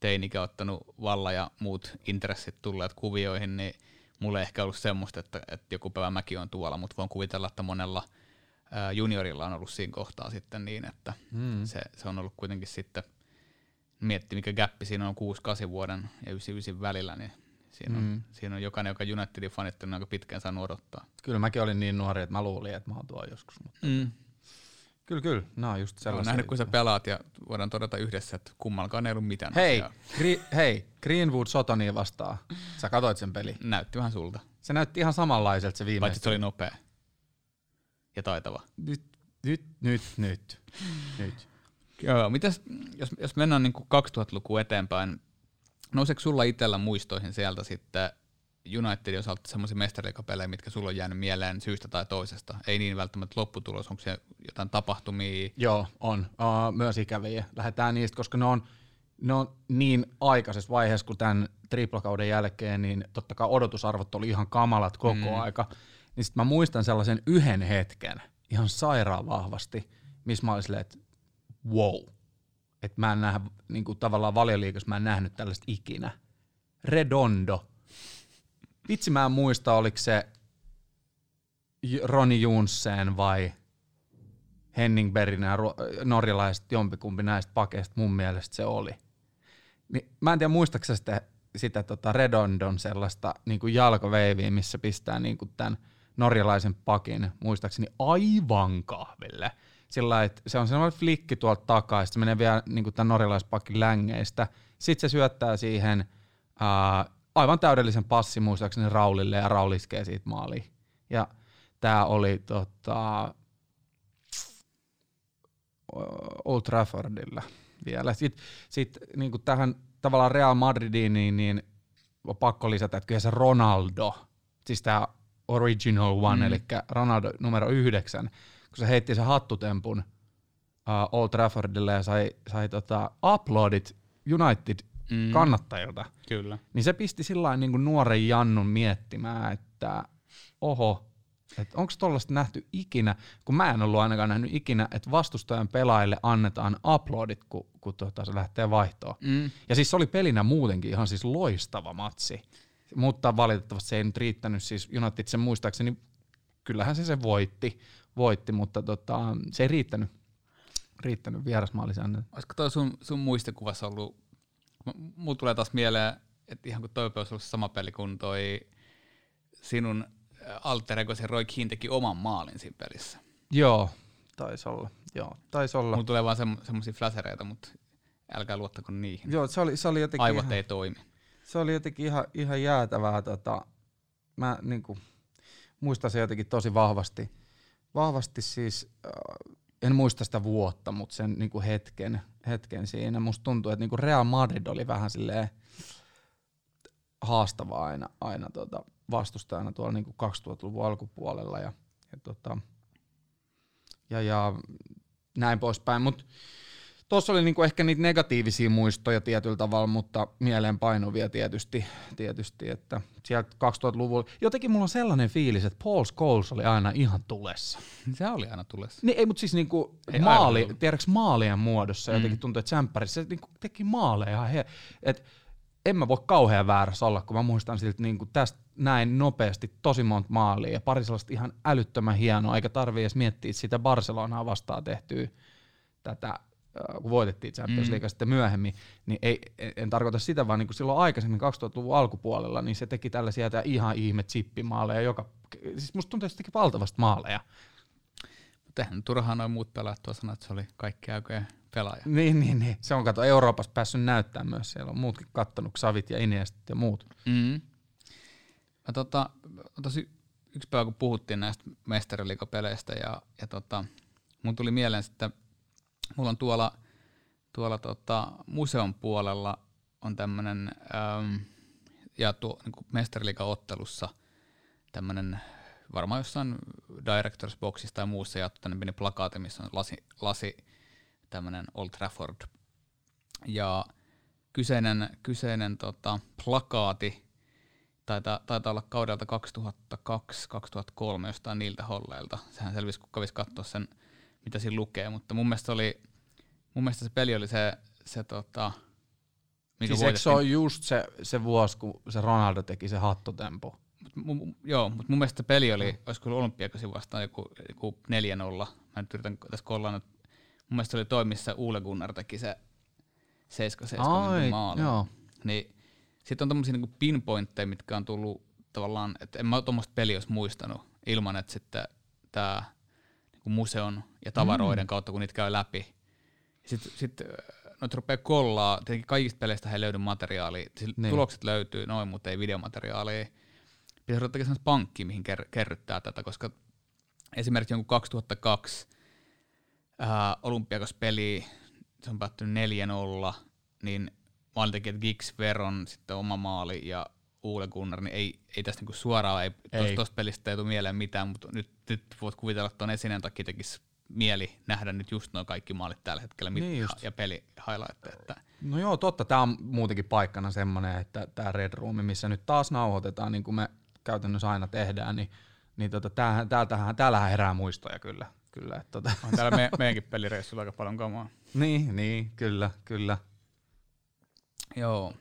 teinikä ottanut valla ja muut intressit tulleet kuvioihin, niin mulle ei ehkä ollut semmoista, että, että joku päivä mäkin on tuolla, mutta voin kuvitella, että monella ää, juniorilla on ollut siinä kohtaa sitten niin, että mm. se, se on ollut kuitenkin sitten, mietti mikä gappi siinä on 6-8 vuoden ja 99 välillä, niin Siinä on, mm. siinä on jokainen, joka Unitedin fanittanut aika pitkään saanut odottaa. Kyllä mäkin olin niin nuori, että mä luulin, että mä oon tuo joskus. Mutta mm. Kyllä, kyllä. No, just sellaisia. Olen nähnyt, kun sä pelaat ja voidaan todeta yhdessä, että kummallakaan ei ollut mitään Hei, gri- hei Greenwood Sotoni vastaa. Sä katsoit sen peli. Näytti vähän sulta. Se näytti ihan samanlaiselta se viimeistä. Paitsi se oli nopea ja taitava. Nyt, nyt, nyt, nyt. nyt. Joo, mitäs, jos, jos mennään niin 2000-lukua eteenpäin, Nouseeko sulla itsellä muistoihin sieltä sitten Unitedin osalta semmoisia mestariliikapelejä, mitkä sulla on jäänyt mieleen syystä tai toisesta? Ei niin välttämättä lopputulos, onko se jotain tapahtumia? Joo, on. Uh, myös ikäviä. Lähdetään niistä, koska ne on, ne on niin aikaisessa vaiheessa kuin tämän triplakauden jälkeen, niin totta kai odotusarvot oli ihan kamalat koko mm. aika. Niin sitten mä muistan sellaisen yhden hetken ihan sairaan vahvasti, missä mä olin silleen, että wow – että mä en nähdä, niin kuin tavallaan valioliikassa mä en nähnyt tällaista ikinä. Redondo. Vitsi mä en muista, oliko se Roni Junsen vai Henning Berin ja norjalaiset jompikumpi näistä pakeista mun mielestä se oli. Niin, mä en tiedä muistaaksä sitä, sitä tota Redondon sellaista niin kuin jalkoveiviä, missä pistää niin kuin tämän norjalaisen pakin muistaakseni aivan kahville sillä että se on sellainen flikki tuolta takaa, se menee vielä niin tämän norjalaispakkin längeistä. Sitten se syöttää siihen ää, aivan täydellisen passin muistaakseni Raulille ja Raul iskee siitä maaliin. Ja tämä oli tota, Old Traffordilla vielä. Sitten sit, niin tähän tavallaan Real Madridiin, niin, niin on pakko lisätä, että kyllä se Ronaldo, siis tämä original one, mm. eli Ronaldo numero yhdeksän, kun se heitti sen hattutempun uh, Old Traffordille ja sai, sai tota, uploadit United mm. kannattajilta. Kyllä. Niin se pisti sillä niin nuoren Jannun miettimään, että oho, että onko tuollaista nähty ikinä, kun mä en ollut ainakaan nähnyt ikinä, että vastustajan pelaajille annetaan uploadit, kun, kun tuota, se lähtee vaihtoon. Mm. Ja siis se oli pelinä muutenkin ihan siis loistava matsi. Mutta valitettavasti se ei nyt riittänyt, siis United sen muistaakseni, kyllähän se se voitti, voitti mutta tota, se ei riittänyt, riittänyt vierasmaalisäännöt. Olisiko toi sun, sun muistikuvassa ollut, mulla tulee taas mieleen, että ihan kuin toi olisi ollut sama peli kuin toi sinun alter ego, se Roy Keane teki oman maalin siinä pelissä. Joo, taisi olla. Joo, taisi olla. Mulla tulee vaan semmo- semmoisia flashereita, mutta älkää luottako niihin. Joo, se oli, se oli jotenkin Aivot ihan, ei toimi. Se oli jotenkin ihan, ihan jäätävää. Tota, mä niinku, muistan se jotenkin tosi vahvasti. Vahvasti siis, äh, en muista sitä vuotta, mutta sen niinku hetken, hetken siinä. Musta tuntuu, että niinku Real Madrid oli vähän silleen haastavaa aina, aina tota, vastustajana tuolla niin 2000-luvun alkupuolella ja, ja, tota, ja, ja näin poispäin. Mutta tuossa oli niinku ehkä niitä negatiivisia muistoja tietyllä tavalla, mutta mieleenpainuvia tietysti, tietysti että sieltä 2000-luvulla. Jotenkin mulla on sellainen fiilis, että Paul Scholes oli aina ihan tulessa. Se oli aina tulessa. Niin, ei, mutta siis niinku ei maali, tiedätkö maalien muodossa, mm. jotenkin tuntuu, että Tsemppärissä se niinku teki maaleja ihan he, että en mä voi kauhean väärässä olla, kun mä muistan siltä niin kuin tästä näin nopeasti tosi monta maalia ja pari sellaista ihan älyttömän hienoa, eikä tarvii edes miettiä sitä Barcelonaa vastaan tehtyä tätä, kun voitettiin Champions mm. League sitten myöhemmin, niin ei, en tarkoita sitä, vaan niin kuin silloin aikaisemmin 2000-luvun alkupuolella, niin se teki tällaisia ihan ihme chippimaaleja, joka, siis musta tuntuu, että se teki valtavasti maaleja. Mutta eihän turhaan noin muut pelaat tuossa että se oli kaikki aikojen pelaaja. Niin, niin, niin. Se on kato Euroopassa päässyt näyttämään myös. Siellä on muutkin kattonut, Savit ja Iniestit ja muut. Mm. Mä tota, tosi yksi päivä, kun puhuttiin näistä mestariliikapeleistä ja, ja tota, mun tuli mieleen että mulla on tuolla, tuolla tota, museon puolella on tämmönen, ähm, ja tuo niin mestariliikaottelussa tämmönen varmaan jossain Directors Boxissa tai muussa jaettu tänne pieni plakaati, missä on lasi, lasi tämmöinen Old Trafford. Ja kyseinen, kyseinen tota, plakaati taitaa, taitaa olla kaudelta 2002-2003 jostain niiltä holleilta. Sehän selvisi, kun kävisi katsoa sen, mitä siinä lukee, mutta mun mielestä, oli, mun mielestä se peli oli se, se tota, mikä siis se on just se, se vuosi, kun se Ronaldo teki se hattotempo? Mut, joo, mutta mun mielestä se peli oli, olisiko olympiakosi vastaan joku, joku 4-0. Mä nyt yritän tässä kollaa nyt Mun mielestä se oli toi, missä Gunnar teki se 7-7 maali. Joo. Niin, sitten on tommosia niinku pinpointteja, mitkä on tullut tavallaan, että en mä tuommoista peliä olisi muistanut ilman, että sitten tämä niinku museon ja tavaroiden mm. kautta, kun niitä käy läpi. Sitten sit, noita rupeaa kollaa, tietenkin kaikista peleistä ei löydy materiaalia, siis niin. tulokset löytyy noin, mutta ei videomateriaalia. Pitäisi ruveta sellaista pankki, mihin ker- kerryttää tätä, koska esimerkiksi jonkun 2002 äh, olympiakospeli, se on päättynyt 4-0, niin maalintekijät Giggs, Veron, sitten oma maali ja Uule Gunnar, niin ei, ei tästä niinku suoraan, ei, ei. tuosta pelistä ei tule mieleen mitään, mutta nyt, nyt voit kuvitella, että tuon esineen takia tekisi mieli nähdä nyt just nuo kaikki maalit tällä hetkellä niin ja peli highlight. Että. No joo, totta. Tämä on muutenkin paikkana semmoinen, että tämä Red Room, missä nyt taas nauhoitetaan, niin kuin me käytännössä aina tehdään, niin, niin tota, täällähän, täällähän herää muistoja kyllä kyllä. Että tota. On täällä me, meidänkin pelireissulla aika paljon kamaa. niin, niin, kyllä, kyllä. Joo.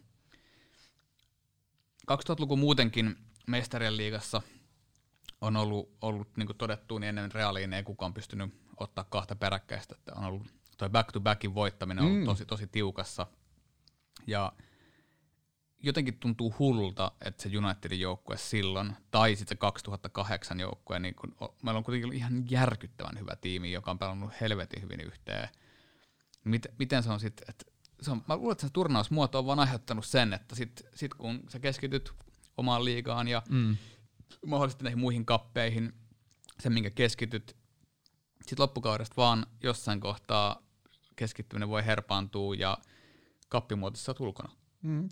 2000-luku muutenkin mestarien liigassa on ollut, ollut niin kuin todettu, niin ennen reaaliin ei kukaan pystynyt ottaa kahta peräkkäistä, että on ollut toi back-to-backin voittaminen on ollut mm. tosi, tosi tiukassa. Ja jotenkin tuntuu hullulta, että se Unitedin joukkue silloin, tai sitten se 2008 joukkue, niin kun, meillä on kuitenkin ihan järkyttävän hyvä tiimi, joka on pelannut helvetin hyvin yhteen. Miten, miten se on sitten, että se on, mä luulen, että se turnausmuoto on vaan aiheuttanut sen, että sit, sit kun sä keskityt omaan liigaan ja mm. mahdollisesti näihin muihin kappeihin, sen minkä keskityt, sitten loppukaudesta vaan jossain kohtaa keskittyminen voi herpaantua ja kappimuotossa ulkona. Mm,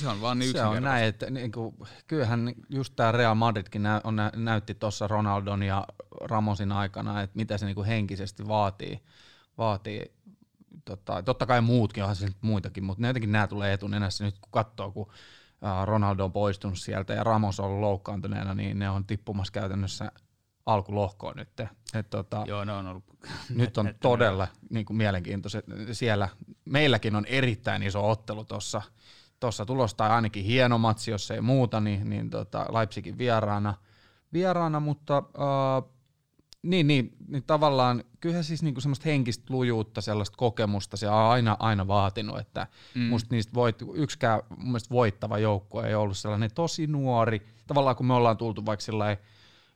se on vaan niin Se on näin, että niin kuin, kyllähän just tämä Real Madridkin nä, on, nä, näytti tuossa Ronaldon ja Ramosin aikana, että mitä se niin kuin henkisesti vaatii. vaatii tota, totta kai muutkin, onhan se nyt muitakin, mutta ne jotenkin nämä tulee etunenässä nyt kun katsoo, kun Ronaldo on poistunut sieltä ja Ramos on ollut loukkaantuneena, niin ne on tippumassa käytännössä alkulohkoon nyt. Et, tota, Joo, ne on ollut. Nyt on todella niin kuin mielenkiintoiset. Siellä meilläkin on erittäin iso ottelu tuossa tuossa tulossa, tai ainakin hieno matsi, jos ei muuta, niin, niin tota Leipzigin vieraana, vieraana mutta äh, niin, niin, niin tavallaan kyllähän siis niinku semmoista henkistä lujuutta, sellaista kokemusta se on aina, aina vaatinut, että mm. musta niistä voit, yksikään mun mielestä voittava joukkue ei ollut sellainen tosi nuori, tavallaan kun me ollaan tultu vaikka sellainen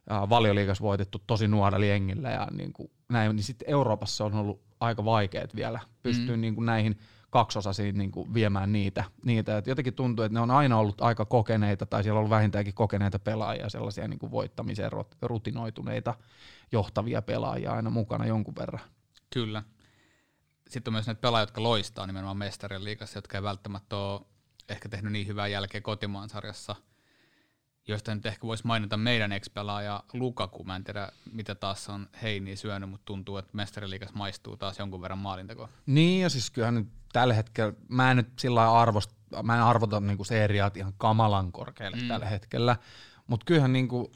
valioliigas voitettu tosi nuorella jengillä ja niin kuin näin, niin sitten Euroopassa on ollut aika vaikeet vielä pystyä mm. niin kuin näihin kaksosasiin niin kuin viemään niitä. niitä. Et jotenkin tuntuu, että ne on aina ollut aika kokeneita tai siellä on ollut vähintäänkin kokeneita pelaajia, sellaisia niin kuin voittamiseen rutinoituneita johtavia pelaajia aina mukana jonkun verran. Kyllä. Sitten on myös näitä pelaajia, jotka loistaa nimenomaan mestarien liigassa, jotka ei välttämättä ole ehkä tehnyt niin hyvää jälkeä kotimaan sarjassa – joista nyt ehkä voisi mainita meidän ex-pelaaja Lukaku. Mä en tiedä, mitä taas on heini syönyt, mutta tuntuu, että mestariliikas maistuu taas jonkun verran maalintekoa. Niin, ja siis kyllähän nyt tällä hetkellä, mä en nyt sillä arvosta, mä en arvota niinku seriaat ihan kamalan korkealle mm. tällä hetkellä, mutta kyllähän niinku,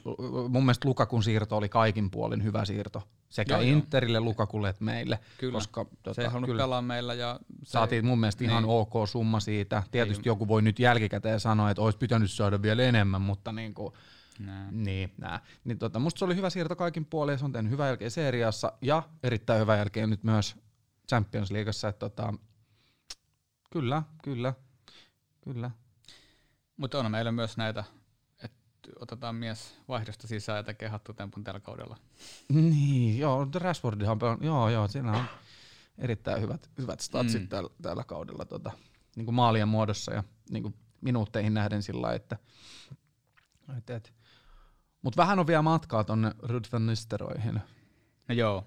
mun mielestä Lukakun siirto oli kaikin puolin hyvä siirto. Sekä joo, Interille, joo. Lukakulle että meille. Kyllä. Koska, tota, se ei halunnut kyllä, pelaa meillä. Ja se saatiin mun mielestä niin. ihan ok summa siitä. Tietysti niin. joku voi nyt jälkikäteen sanoa, että olisi pitänyt saada vielä enemmän, mutta niin kuin, Nää. Niin, nää. Niin tota, musta se oli hyvä siirto kaikin puolin, se on tehnyt hyvää jälkeen seriassa ja erittäin hyvää jälkeen nyt myös Champions Leagueassa. Että tota, kyllä, kyllä, kyllä. Mutta on meillä myös näitä otetaan mies vaihdosta sisään ja tekee hattutempun tällä kaudella. Niin, joo, Rashfordihan on joo, joo, siinä on erittäin hyvät, hyvät statsit mm. tällä, tällä kaudella tota, niin kuin maalien muodossa ja niin kuin minuutteihin nähden sillä että et, et. Mutta vähän on vielä matkaa tuonne Rudvenisteroihin. No joo,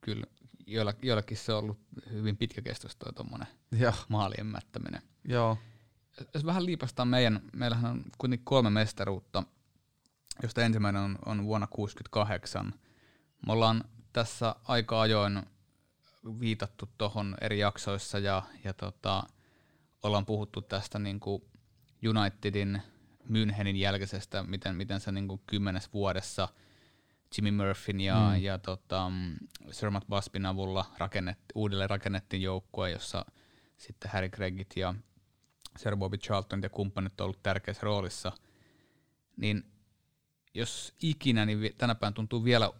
kyllä. Joillakin se on ollut hyvin pitkäkestoista tuommoinen maalien mättäminen. Joo jos vähän liipastaa meidän, meillähän on kuitenkin kolme mestaruutta, josta ensimmäinen on, on vuonna 1968. Me ollaan tässä aika ajoin viitattu tuohon eri jaksoissa ja, ja tota, ollaan puhuttu tästä niin kuin Unitedin Münchenin jälkeisestä, miten, miten se niin kuin kymmenes vuodessa Jimmy Murphyn ja, mm. ja tota, Sir Matt Baspin avulla rakennet, uudelleen rakennettiin joukkue, jossa sitten Harry Greggit ja Sir Bobby Charlton ja kumppanit on ollut tärkeässä roolissa, niin jos ikinä, niin tänä päivänä tuntuu vielä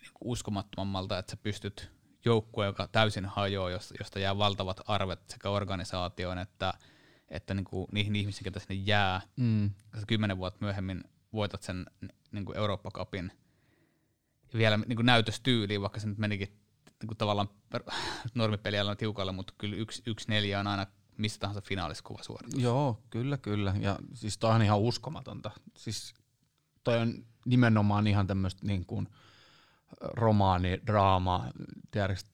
niin uskomattomammalta, että sä pystyt joukkueen, joka täysin hajoaa, josta jää valtavat arvet sekä organisaatioon että, että niin kuin niihin ihmisiin, joita sinne jää. Mm. Kymmenen vuotta myöhemmin voitat sen niin kuin Eurooppa-kapin vielä niin kuin näytöstyyliin, vaikka se nyt menikin niin kuin tavallaan normipeliä tiukalle, mutta kyllä yksi, yksi neljä on aina missä tahansa finaalissa kuva suoritus. Joo, kyllä, kyllä. Ja siis toi on ihan uskomatonta. Siis toi on nimenomaan ihan tämmöistä niin kuin romaani, draama, tiedätkö,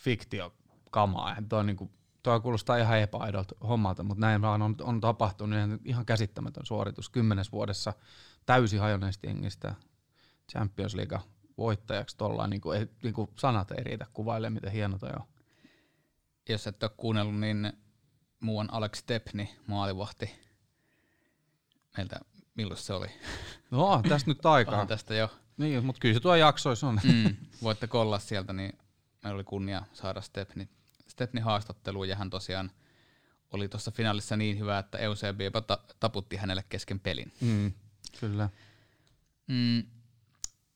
fiktiokamaa. Toi, niin kuin, toi kuulostaa ihan epäaidolta hommalta, mutta näin vaan on, on tapahtunut ihan, ihan käsittämätön suoritus kymmenes vuodessa täysin hajonneesta jengistä Champions League voittajaksi tuolla, niin kuin, niin kuin sanat ei riitä kuvailemaan, miten hieno toi on. Jos et ole kuunnellut, niin muuan Alex Stepni, maalivahti. Meiltä, milloin se oli? No, tästä nyt aikaa. On tästä jo. Niin, mutta kyllä se tuo jaksoissa on. Mm, voitte kolla sieltä, niin meillä oli kunnia saada Stepni, Stepni haastatteluun, ja hän tosiaan oli tuossa finaalissa niin hyvä, että EUCB jopa ta- taputti hänelle kesken pelin. Mm, kyllä. Mm,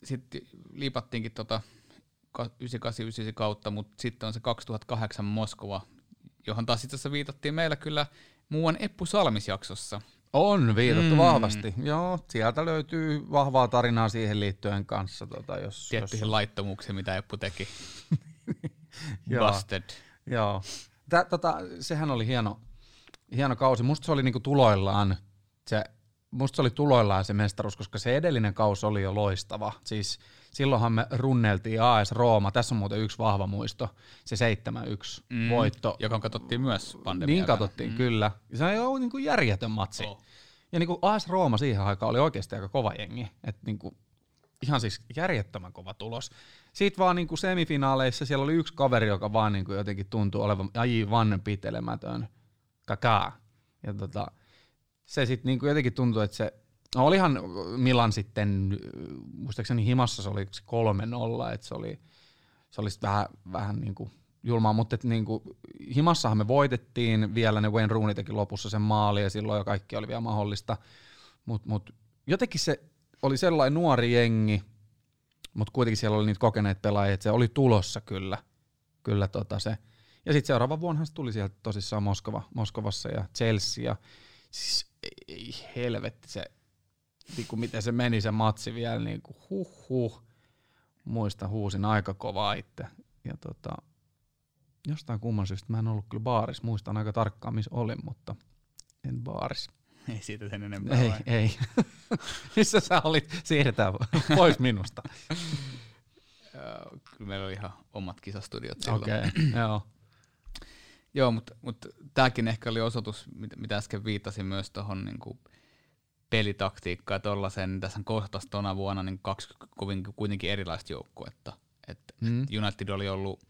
sitten liipattiinkin tota 98 kautta, mutta sitten on se 2008 Moskova, johon taas itse asiassa viitattiin meillä kyllä muuan Eppu Salmis-jaksossa. On viitattu mm. vahvasti. Joo, sieltä löytyy vahvaa tarinaa siihen liittyen kanssa. Tota, jos, Tiettyihin jos... laittomuuksiin, mitä Eppu teki. Busted. Joo. Tä, tota, sehän oli hieno, hieno kausi. Musta se oli niinku tuloillaan se, musta se oli tuloillaan se mestaruus, koska se edellinen kausi oli jo loistava. Siis silloinhan me runneltiin AS Rooma, tässä on muuten yksi vahva muisto, se 7-1 mm, voitto. Joka katsottiin myös pandemiaa. Niin katsottiin, mm. kyllä. Se on niin kuin järjetön matsi. Oh. Ja niin kuin AS Rooma siihen aikaan oli oikeasti aika kova jengi. Et niin kuin, ihan siis järjettömän kova tulos. Sitten vaan niin kuin semifinaaleissa siellä oli yksi kaveri, joka vaan niin kuin jotenkin tuntui olevan aivan pitelemätön. Kakaa. Ja tota, se sitten niin kuin jotenkin tuntui, että se No olihan Milan sitten, muistaakseni himassa se oli 3-0, että se oli, se oli vähän, vähän niin kuin julmaa, mutta että niin kuin, himassahan me voitettiin vielä, ne Wayne Rooney teki lopussa sen maali ja silloin jo kaikki oli vielä mahdollista, mutta mut, jotenkin se oli sellainen nuori jengi, mutta kuitenkin siellä oli niitä kokeneet pelaajia, että se oli tulossa kyllä, kyllä tota se. Ja sitten seuraava vuonna se tuli sieltä tosissaan Moskova, Moskovassa ja Chelsea ja siis ei helvetti se niin kuin miten se meni se matsi vielä, niin kuin huh huh. Muista huusin aika kovaa itse. Ja tota, jostain kumman syystä mä en ollut kyllä baaris. Muistan aika tarkkaan, missä olin, mutta en baaris. Ei siitä sen enempää Ei, vai? ei. missä sä olit? Siirretään pois minusta. kyllä meillä oli ihan omat kisastudiot silloin. Okei, okay, joo. Joo, mutta, mutta tämäkin ehkä oli osoitus, mitä äsken viittasin myös tuohon niin kuin pelitaktiikkaa tuollaisen, tässä kohtas tuona vuonna niin kaksi kovin, kuitenkin erilaista joukkuetta. Et, mm. et United oli ollut,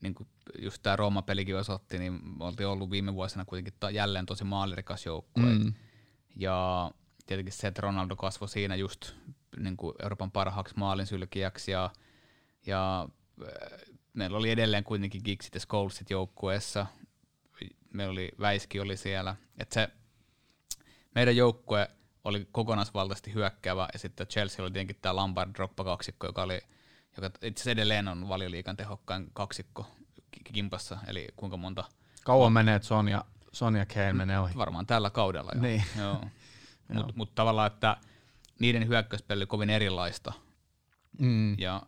niin kuin just tämä Rooma-pelikin osoitti, niin oltiin ollut viime vuosina kuitenkin ta- jälleen tosi maalirikas joukkue. Mm. Ja tietenkin se, että Ronaldo kasvoi siinä just niin kuin Euroopan parhaaksi maalinsylkijäksi ja, ja äh, meillä oli edelleen kuitenkin Gigsit ja Scholesit joukkueessa. Meillä oli Väiski oli siellä. Et se meidän joukkue oli kokonaisvaltaisesti hyökkäävä, ja sitten Chelsea oli tietenkin tämä Lampard droppa kaksikko, joka oli joka itse edelleen on valioliikan tehokkain kaksikko kimpassa, eli kuinka monta... Kauan on, menee, että Sonja, Sonja Kane menee ohi. Varmaan tällä kaudella jo. Niin. Joo. Mutta mut tavallaan, että niiden hyökkäyspeli oli kovin erilaista. Mm. Ja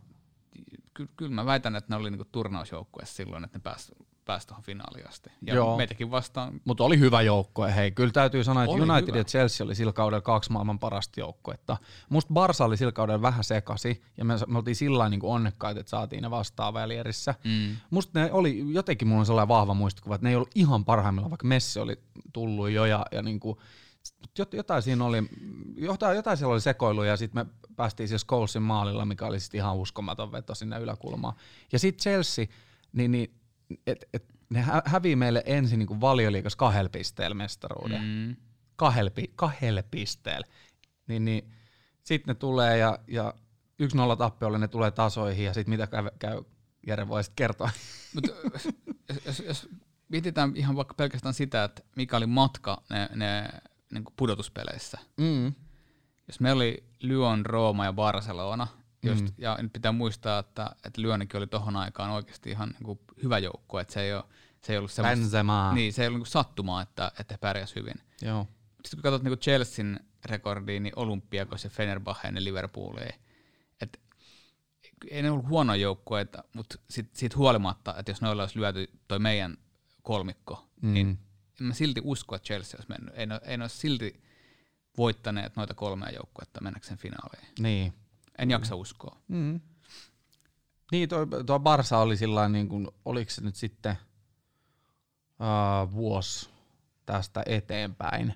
kyllä ky- mä väitän, että ne oli niinku turnausjoukkueessa silloin, että ne pääsivät pääsi tuohon finaaliin asti. Ja Joo. meitäkin vastaan. Mutta oli hyvä joukko. Hei, kyllä täytyy sanoa, että oli United hyvä. ja Chelsea oli sillä kaudella kaksi maailman parasta joukkoetta. Musta Barsa oli sillä kaudella vähän sekasi, ja me, me oltiin sillä niin onnekkaita, että saatiin ne vastaan välierissä. Mm. Musta ne oli, jotenkin mulla on sellainen vahva muistikuva, että ne ei ollut ihan parhaimmillaan, vaikka Messi oli tullut jo, ja, ja niin kuin, jotain siinä oli, jotain, jotain siellä oli sekoilu, ja sitten me päästiin siis Colesin maalilla, mikä oli sitten ihan uskomaton veto sinne yläkulmaan. Ja sitten Chelsea, niin, niin et, et, ne hä- hävii meille ensin niin valioliikas kahdella pisteellä mestaruuden. Mm. Kahdella, kahdella pisteellä. Niin, niin, sitten ne tulee ja, ja yksi nolla tappiolle ne tulee tasoihin ja sitten mitä käy, käy Jere voi sitten kertoa. Mut, jos, jos mietitään ihan vaikka pelkästään sitä, että mikä oli matka ne, ne niin pudotuspeleissä. Mm. Jos meillä oli Lyon, Rooma ja Barcelona, Just, mm. Ja nyt pitää muistaa, että, että Lyönikin oli tohon aikaan oikeasti ihan niin kuin hyvä joukko, että se ei, ole, se ei ollut semmoista, niin, se ei ollut niin sattumaa, että, että he pärjäs hyvin. Joo. Sitten kun katsot niin Chelsean rekordiin, niin Olympiakos ja Fenerbahce ja Liverpool ei, et, ei ne ollut huono joukkue, mutta sit, siitä huolimatta, että jos noilla olisi lyöty toi meidän kolmikko, mm. niin en mä silti usko, että Chelsea olisi mennyt. Ei ne, ei ne olisi silti voittaneet noita kolmea joukkuetta mennäkseen finaaliin. Niin. En jaksa uskoa. Mm. Niin, tuo, tuo Barsa oli sillä niin kuin, oliko se nyt sitten uh, vuosi tästä eteenpäin,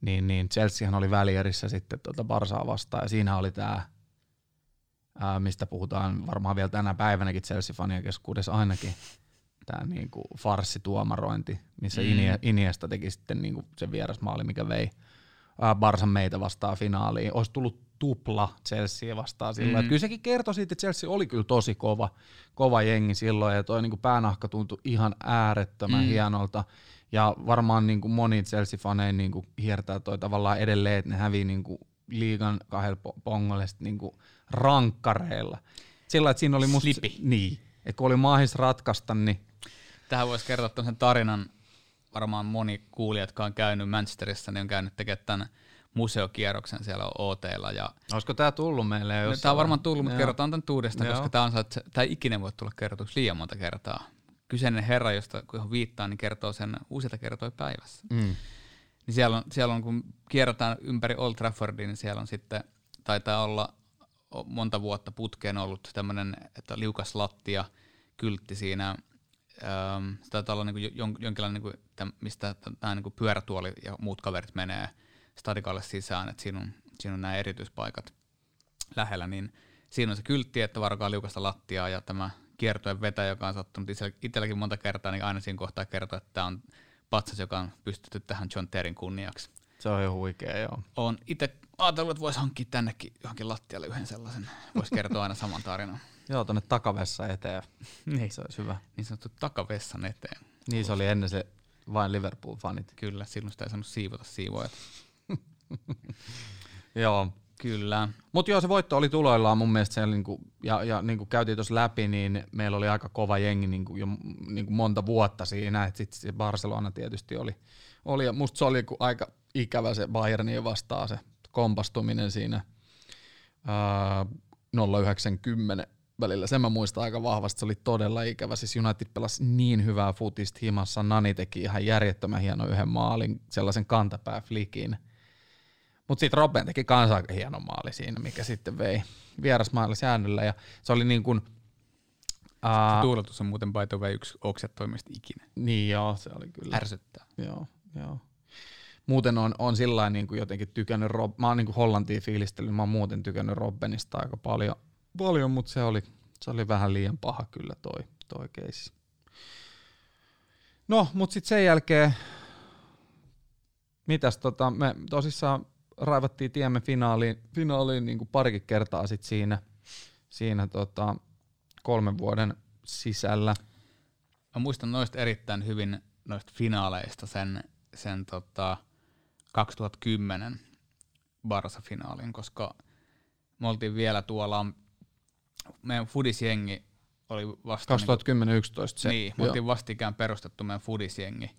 niin, niin Chelseahan oli välierissä sitten tuota Barsaa vastaan, ja siinä oli tämä, uh, mistä puhutaan varmaan vielä tänä päivänäkin Chelsea-fanien keskuudessa ainakin, tämä niin kuin farssituomarointi, missä mm. Iniesta teki sitten niin kuin se vierasmaali, mikä vei uh, Barsan meitä vastaan finaaliin. Olisi tullut tupla Chelsea vastaan silloin. Mm. Kyllä sekin kertoi siitä, että Chelsea oli kyllä tosi kova, kova jengi silloin, ja toi niin päänahka tuntui ihan äärettömän mm. hienolta. Ja varmaan niin kuin moni Chelsea-faneja niin kuin hiertää toi tavallaan edelleen, että ne hävii niin kuin liigan kahdella pongolle niin kuin rankkareilla. Sillä että siinä oli musta... Slipi. Niin, että kun oli mahis ratkaista, niin... Tähän voisi kertoa sen tarinan, varmaan moni kuulija, jotka on käynyt Manchesterissa, niin on käynyt tekemään tämän museokierroksen siellä OTlla. Ja Olisiko tämä tullut meille no, Tämä on varmaan tullut, mutta kerrotaan tämän uudestaan, koska tämä, on, tämä ei ikinä voi tulla kerrotuksi liian monta kertaa. Kyseinen herra, josta kun viittaa, niin kertoo sen useita kertoja päivässä. Mm. Niin siellä on, siellä on, kun kierrotaan ympäri Old Traffordin, niin siellä on sitten, taitaa olla monta vuotta putkeen ollut tämmöinen, että liukas lattia, kyltti siinä, ähm, sitä taitaa olla niin kuin jon, jonkinlainen, niin kuin, mistä tämä niin kuin pyörätuoli ja muut kaverit menee stadikalle sisään, että siinä on, siinä on nämä erityispaikat lähellä, niin siinä on se kyltti, että varokaa liukasta lattiaa ja tämä kiertojen vetäjä, joka on sattunut itselläkin monta kertaa, niin aina siinä kohtaa kertoo, että tämä on patsas, joka on pystytty tähän John Terrin kunniaksi. Se on jo huikea, joo. On itse ajatellut, että voisi hankkia tännekin johonkin lattialle yhden sellaisen. Voisi kertoa aina saman tarinan. joo, tuonne takavessa eteen. niin. Se olisi hyvä. Niin sanottu takavessan eteen. Niin se oli ennen se vain Liverpool-fanit. Kyllä, silloin sitä ei saanut siivota siivoajat. joo, Kyllä. Mutta joo, se voitto oli tuloillaan mun mielestä, siellä niinku, ja, ja niin kuin käytiin tuossa läpi, niin meillä oli aika kova jengi niinku, jo niinku monta vuotta siinä, että sitten se Barcelona tietysti oli, oli ja musta se oli aika ikävä se Bayernia vastaan se kompastuminen siinä ää, 090 välillä. Sen mä muistan aika vahvasti, se oli todella ikävä. Siis United pelasi niin hyvää futista himassa, Nani teki ihan järjettömän hieno yhden maalin, sellaisen kantapääflikin – mutta sitten Robben teki kanssa aika hieno maali siinä, mikä sitten vei vierasmaalla säännöllä. Ja se oli niin kuin, uh, Tuuletus on muuten by the way yksi oksettoimista ikinä. Niin joo, se oli kyllä. Ärsyttää. Joo, joo. Muuten on, on sillä niin kuin jotenkin tykännyt, Rob, mä oon niin kuin Hollantia fiilistellyt, mä oon muuten tykännyt Robbenista aika paljon, paljon mutta se oli, se oli vähän liian paha kyllä toi, toi keissi. No, mutta sitten sen jälkeen, mitäs tota, me tosissaan raivattiin tiemme finaaliin, finaaliin niin kuin parikin kertaa sit siinä, siinä tota, kolmen vuoden sisällä. Mä muistan noista erittäin hyvin noista finaaleista sen, sen tota 2010 Barsa-finaalin, koska me oltiin vielä tuolla, meidän fudisjengi oli vasta... 2010-2011 niin, se. Niin, me oltiin vastikään perustettu meidän fudisjengi.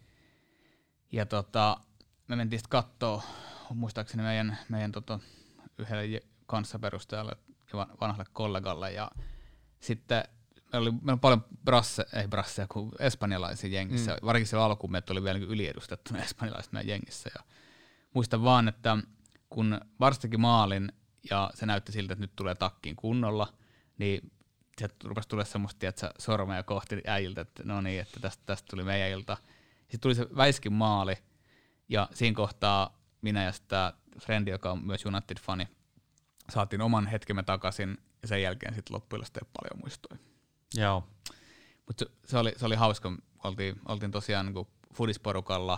Ja tota, me mentiin sitten kattoo muistaakseni meidän, meidän tota, yhdelle kanssaperustajalle ja vanhalle kollegalle. Ja sitten meillä oli, meillä oli paljon brasse, ei brasseja kuin espanjalaisia jengissä. Mm. Varsinkin se alkuun meitä oli vielä niin yliedustettuna espanjalaiset meidän jengissä. Ja muistan vaan, että kun varsinkin maalin ja se näytti siltä, että nyt tulee takkiin kunnolla, niin se rupesi tulla semmoista, että sormeja kohti äijiltä, että no niin, että tästä, tästä tuli meidän ilta. Sitten tuli se väiskin maali, ja siinä kohtaa minä ja sitä Frendi, joka on myös United-fani, saatiin oman hetkemme takaisin ja sen jälkeen sitten loppujen ei paljon muistui. Joo. Mutta se, se, oli, se oli hauska, oltiin, oltiin tosiaan niin Fudisporukalla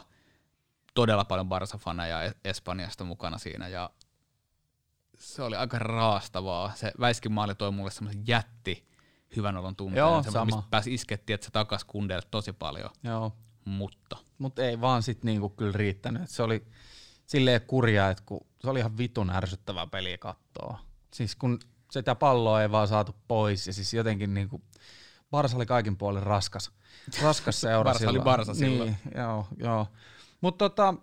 todella paljon Barsa-faneja Espanjasta mukana siinä ja se oli aika raastavaa. Se Väiskin maali toi mulle semmoisen jätti hyvän olon tunteen. Joo, sama. Mistä pääsi iskettiin, että se takas kundeille tosi paljon. Joo. Mutta. Mutta ei vaan sitten niinku kyllä riittänyt. Se oli, silleen kurjaa, että kun se oli ihan vitun ärsyttävää peliä katsoa. Siis kun sitä palloa ei vaan saatu pois ja siis jotenkin niinku, Barsa oli kaikin puolin raskas, raskas seura Barsa silloin. oli Barsa silloin. Niin, joo, joo. Mutta tota,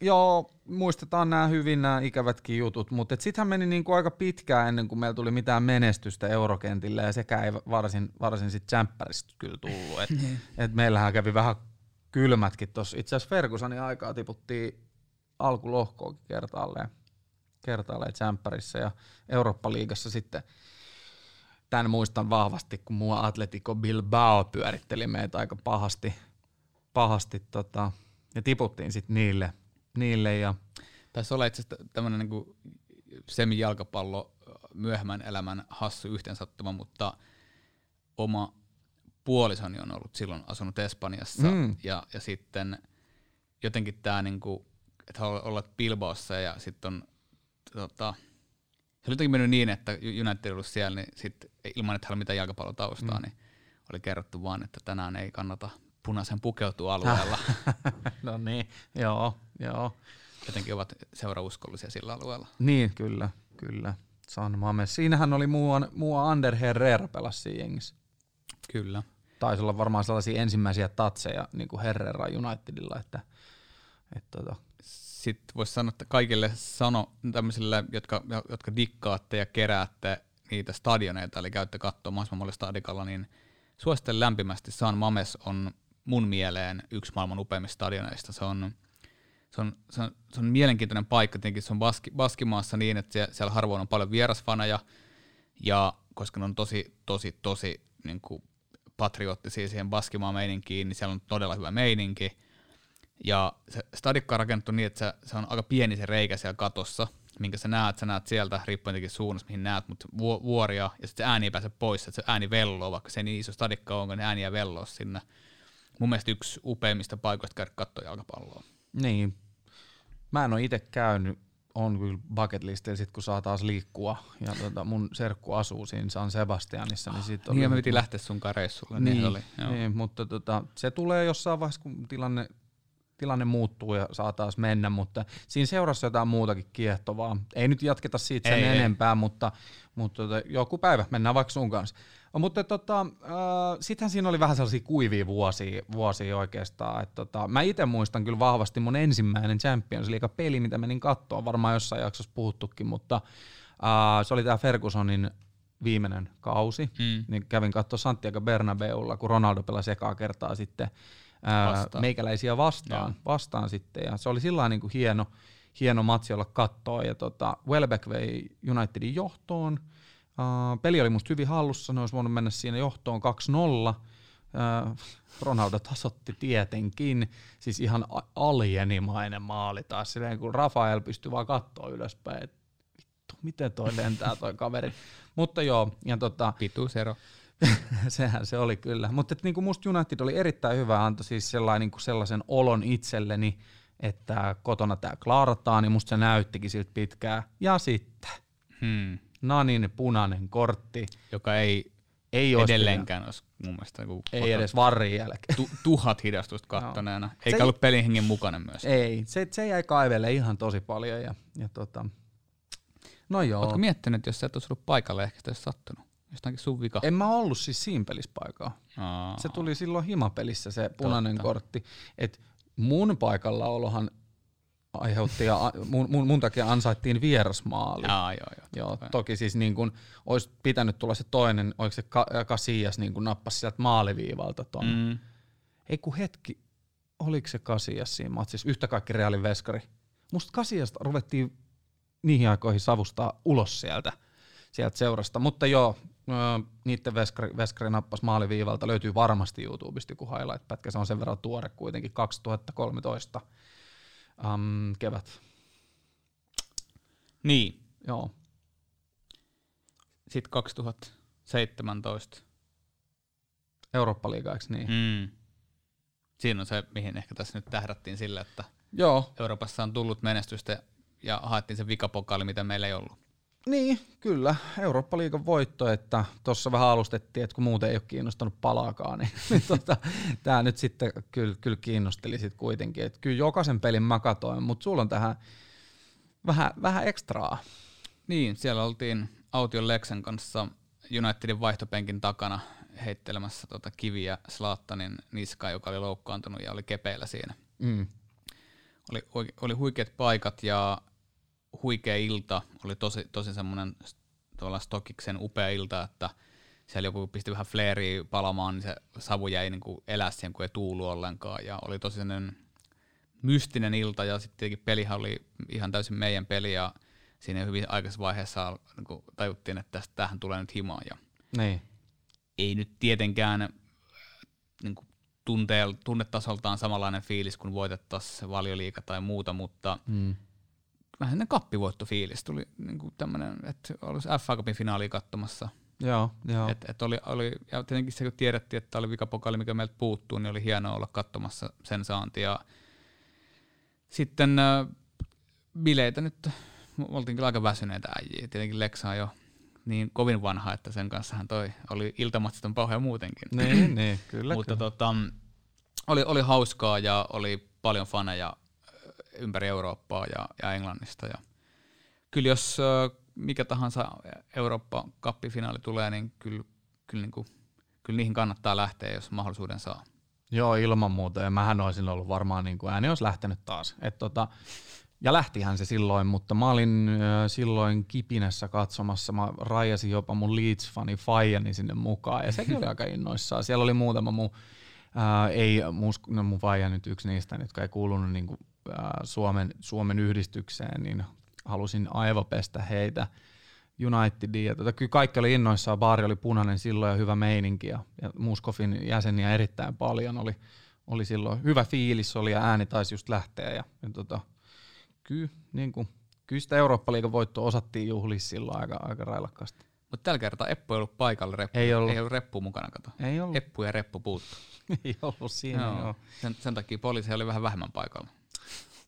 joo, muistetaan nämä hyvin nämä ikävätkin jutut, mutta sittenhän meni niinku aika pitkään ennen kuin meillä tuli mitään menestystä eurokentillä ja sekä ei varsin, varsin sit Champerista kyllä tullut. Et, niin. et meillähän kävi vähän kylmätkin tuossa. Itse asiassa Fergusonin aikaa tiputtiin alkulohkoakin kertaalleen, kertaalleen Tsemppärissä ja Eurooppa-liigassa sitten tämän muistan vahvasti, kun mua Atletico Bilbao pyöritteli meitä aika pahasti, pahasti tota, ja tiputtiin sitten niille, niille ja tässä olla itse asiassa tämmöinen niin semi-jalkapallo myöhemmän elämän hassu yhteensattuma, mutta oma puolisoni on ollut silloin asunut Espanjassa mm. ja, ja sitten jotenkin tämä niinku että haluaa olla Bilbaossa ja sitten on tota, se oli jotenkin mennyt niin, että United ollut siellä, niin sit, ilman että hän mitään jalkapallotaustaa, mm. niin oli kerrottu vaan, että tänään ei kannata punaisen pukeutua alueella. no niin, joo, joo. Jotenkin ovat seurauskollisia sillä alueella. Niin, kyllä, kyllä. San Mames. Siinähän oli muu, muu Ander Herrera pelasi siinä jengissä. Kyllä. Taisi olla varmaan sellaisia ensimmäisiä tatseja niin kuin Herrera Unitedilla, että, tota, sitten voisi sanoa, että kaikille sano tämmöisille, jotka, jotka dikkaatte ja keräätte niitä stadioneita, eli käytte katsoa mahdollisimman stadikalla, niin suosittelen lämpimästi. San Mames on mun mieleen yksi maailman upeimmista stadioneista. Se on, se on, se, on, se on mielenkiintoinen paikka, tietenkin se on Baski, Baskimaassa niin, että siellä harvoin on paljon vierasfaneja, ja koska ne on tosi, tosi, tosi niin kuin patriottisia siihen Baskimaan meininkiin, niin siellä on todella hyvä meininki. Ja se stadikka on rakennettu niin, että se, se on aika pieni se reikä siellä katossa, minkä sä näet, sä näet sieltä, riippuen tietenkin suunnasta, mihin näet, mutta vuoria, ja sitten se ääni ei pääse pois, että se ääni velloo, vaikka se niin iso stadikka on, niin ääni jää velloa sinne. Mun mielestä yksi upeimmista paikoista käydä katsoa jalkapalloa. Niin. Mä en ole itse käynyt, on kyllä bucket listillä sit kun saa taas liikkua. Ja tota, mun serkku asuu siinä San Sebastianissa. Niin, sit oli niin ja me piti lähteä sun reissulle. Niin, niin, oli, niin mutta tota, se tulee jossain vaiheessa, kun tilanne tilanne muuttuu ja saa taas mennä, mutta siinä seurassa jotain muutakin kiehtovaa. Ei nyt jatketa siitä sen ei, enempää, ei. mutta, mutta tota, joku päivä mennään vaikka sun kanssa. Mutta tota, äh, sittenhän siinä oli vähän sellaisia kuivia vuosia, vuosia oikeastaan. Et tota, mä itse muistan kyllä vahvasti mun ensimmäinen Champions League-peli, mitä menin katsoa, varmaan jossain jaksossa puhuttukin, mutta äh, se oli tämä Fergusonin viimeinen kausi, mm. niin kävin katsoa Santiago Bernabeulla, kun Ronaldo pelasi ekaa kertaa sitten vastaan. meikäläisiä vastaan, vastaan sitten. Ja se oli sillä niin kuin hieno, hieno matsi olla kattoa. Ja tota, Welbeck vei Unitedin johtoon. Uh, peli oli musta hyvin hallussa, ne olisi voinut mennä siinä johtoon 2-0. Uh, Ronaldo tasotti tietenkin, siis ihan alienimainen maali taas, silleen kun Rafael pystyi vaan katsoa ylöspäin, että vittu, miten toi lentää toi kaveri. Mutta joo, ja tota... Pituusero. Sehän se oli kyllä. Mutta niin kuin musta United oli erittäin hyvä, antoi siis sellainen, niin kuin sellaisen olon itselleni, että kotona tämä klaarataan, niin musta se näyttikin siltä pitkään. Ja sitten hmm. Nanin punainen kortti. Joka ei, ei edelleenkään olisi mun mielestä. Niin ei edes varrin jälkeen. Tu, tuhat hidastusta kattoneena. No. Eikä se ollut pelin hengen mukana myös. Ei, se, se jäi kaivelle ihan tosi paljon. Ja, ja tota, no joo. Oletko miettinyt, jos sä et olisi ollut paikalle, ehkä se olisi sattunut? Jostakin sun vika. En mä ollut siis siinä pelissä paikalla. Aa. Se tuli silloin himapelissä se punainen Totta. kortti. Et mun paikallaolohan aiheutti ja mun, mun, mun takia ansaittiin vierasmaali. Aa, joo, joo, joo, toki siis niin kun olisi pitänyt tulla se toinen, oliko se Kasias niin kun nappasi sieltä maaliviivalta ton. Mm. Ei kun hetki, oliko se Kasias siinä matsissa, yhtä kaikki Realin veskari. Musta Kasiasta ruvettiin niihin aikoihin savustaa ulos sieltä, sieltä seurasta, mutta joo, niiden veskari, veskari nappas maaliviivalta löytyy varmasti YouTubesta joku highlight-pätkä, se on sen verran tuore kuitenkin, 2013 um, kevät. Niin. Joo. Sitten 2017. Eurooppa-liiga, eikö niin? Mm. Siinä on se, mihin ehkä tässä nyt tähdättiin sillä, että Joo. Euroopassa on tullut menestystä ja haettiin se vikapokaali, mitä meillä ei ollut. Niin, kyllä. Eurooppa-liigan voitto, että tuossa vähän alustettiin, että kun muuten ei ole kiinnostanut palaakaan, niin, niin tota, tämä nyt sitten kyllä, kyllä kiinnosteli sit kuitenkin. Että kyllä jokaisen pelin mä katoin, mutta sulla on tähän vähän, vähän ekstraa. Niin, siellä oltiin Aution Lexen kanssa Unitedin vaihtopenkin takana heittelemässä tota kiviä Slaattanin niskaa, joka oli loukkaantunut ja oli kepeillä siinä. Mm. Oli, oli huikeat paikat ja huikea ilta, oli tosi, tosi semmoinen tuolla Stokiksen upea ilta, että siellä joku pisti vähän fleeriä palamaan, niin se savu jäi niin kuin elää siihen, kun ei tuulu ollenkaan, ja oli tosi sellainen mystinen ilta, ja sitten tietenkin pelihän oli ihan täysin meidän peli, ja siinä hyvin aikaisessa vaiheessa niin kuin tajuttiin, että tästä, tähän tulee nyt himaa, ja niin. ei nyt tietenkään niin kuin tunnetasoltaan samanlainen fiilis, kun voitettaisiin valioliika tai muuta, mutta mm vähän sellainen kappivoittofiilis. Tuli niin kuin tämmöinen, että olisi FA Cupin finaali katsomassa. Joo, joo. Et, et oli, oli, ja tietenkin se, kun tiedettiin, että oli vikapokali, mikä meiltä puuttuu, niin oli hienoa olla katsomassa sen saanti. Ja sitten äh, bileitä nyt, oltiin kyllä aika väsyneitä äijiä. Tietenkin Lexa on jo niin kovin vanha, että sen kanssa hän toi oli iltamatsit on pahoja muutenkin. Niin, niin kyllä. Mutta kyllä. Tota, oli, oli hauskaa ja oli paljon faneja ympäri Eurooppaa ja, ja Englannista. Ja kyllä jos mikä tahansa Eurooppa-kappifinaali tulee, niin kyllä, kyllä, niin kuin, kyllä niihin kannattaa lähteä, jos mahdollisuuden saa. Joo, ilman muuta. Ja mähän olisin ollut varmaan, niin kuin ääni olisi lähtenyt taas. Et tota, ja lähtihän se silloin, mutta mä olin silloin kipinässä katsomassa. Mä rajasin jopa mun Leeds-fani Fajani sinne mukaan, ja sekin oli aika innoissaan. Siellä oli muutama mun, ää, ei mun, no mun faija nyt yksi niistä, jotka ei kuulunut niin kuin Suomen, Suomen yhdistykseen, niin halusin aivopestä heitä Unitedia. Tota, kyllä kaikki oli innoissaan, baari oli punainen silloin ja hyvä meininki ja, ja Muskofin jäseniä erittäin paljon oli, oli silloin hyvä fiilis oli ja ääni taisi just lähteä ja, ja tota, kyllä, niin kuin, kyllä sitä Eurooppa-liigan voittoa osattiin juhlia silloin aika, aika railakkaasti. Mutta tällä kertaa Eppu ei ollut paikalla, reppu, ei ollut, ei ollut reppu mukana, kato. Ei ollut. Eppu ja reppu puuttu. ei ollut siinä, joo. joo. Sen, sen takia poliisi oli vähän vähemmän paikalla.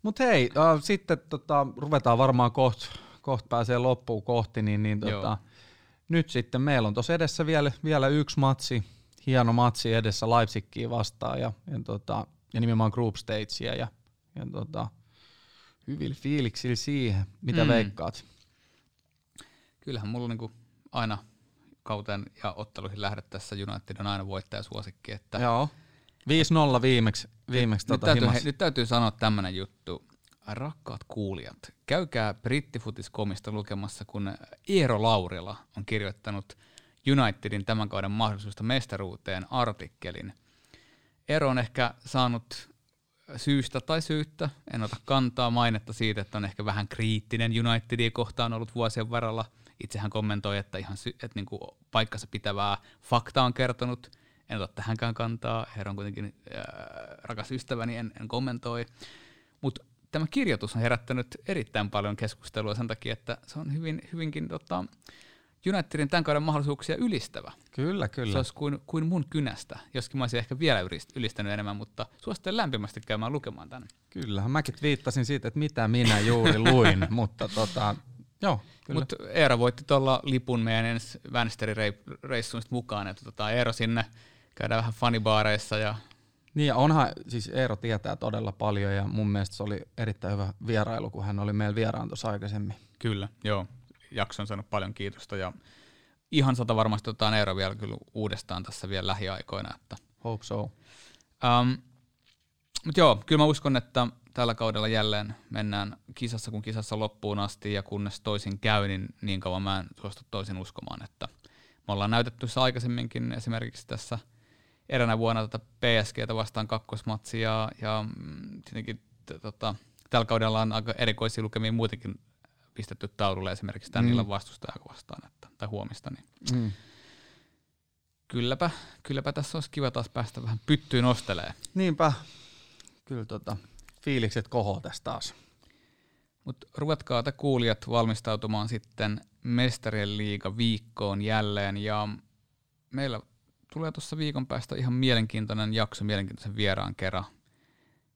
Mutta hei, äh, sitten tota, ruvetaan varmaan kohta koht pääsee loppuun kohti, niin, niin tota, nyt sitten meillä on tuossa edessä vielä, vielä yksi matsi, hieno matsi edessä Leipzigia vastaan ja, ja, tota, ja nimenomaan group stagea ja, ja tota, hyvillä fiiliksillä siihen. Mitä mm. veikkaat? Kyllähän mulla niinku aina kauteen ja otteluihin lähdettäessä United on aina voittajasuosikki. Että Joo. 5-0 viimeksi, viimeksi nyt, tota täytyy, he, nyt täytyy sanoa tämmöinen juttu. Rakkaat kuulijat, käykää brittifutiskomista lukemassa, kun Eero Laurila on kirjoittanut Unitedin tämän kauden mahdollisuudesta mestaruuteen artikkelin. Eero on ehkä saanut syystä tai syyttä, en ota kantaa mainetta siitä, että on ehkä vähän kriittinen Unitedia kohtaan ollut vuosien varrella. Itse hän kommentoi, että ihan sy- että niinku paikkansa pitävää fakta on kertonut. En ota tähänkään kantaa, Eero on kuitenkin äh, rakas ystäväni, en, en kommentoi. Mutta tämä kirjoitus on herättänyt erittäin paljon keskustelua sen takia, että se on hyvin, hyvinkin tota, Unitedin tämän kauden mahdollisuuksia ylistävä. Kyllä, kyllä. Se olisi kuin, kuin mun kynästä, joskin mä olisin ehkä vielä ylistänyt enemmän, mutta suosittelen lämpimästi käymään lukemaan tänne. Kyllä, mäkin viittasin siitä, että mitä minä juuri luin, mutta tota, joo. Mutta Eero voitti tuolla lipun meidän ensi Vänsteri-reissuun mukaan, että tota, Eero sinne käydään vähän fanibaareissa ja niin ja onhan, siis Eero tietää todella paljon ja mun mielestä se oli erittäin hyvä vierailu, kun hän oli meillä vieraan tuossa aikaisemmin. Kyllä, joo. Jakso on saanut paljon kiitosta ja ihan sata varmasti otetaan Eero vielä kyllä uudestaan tässä vielä lähiaikoina. Että. Hope so. Um, mutta joo, kyllä mä uskon, että tällä kaudella jälleen mennään kisassa kun kisassa loppuun asti ja kunnes toisin käy, niin niin kauan mä en suostu toisin uskomaan, että me ollaan näytetty se aikaisemminkin esimerkiksi tässä – eränä vuonna tota PSGtä vastaan kakkosmatsi ja, ja mm, tietenkin tota, tällä kaudella on aika erikoisia lukemia muutenkin pistetty taululle esimerkiksi tämän mm. illan vastustajaa vastaan että, tai huomista. Niin. Mm. Kylläpä, kylläpä tässä olisi kiva taas päästä vähän pyttyyn nostelee. Niinpä. Kyllä tota, fiilikset kohoo tästä taas. Mutta ruvetkaa te kuulijat valmistautumaan sitten Mestarien liiga viikkoon jälleen ja meillä tulee tuossa viikon päästä ihan mielenkiintoinen jakso mielenkiintoisen vieraan kerran.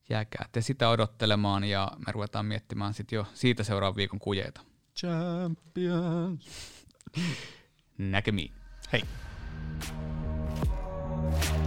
Jääkää te sitä odottelemaan ja me ruvetaan miettimään sitten jo siitä seuraavan viikon kujeita. Champions. Näkemiin. Hei. thank you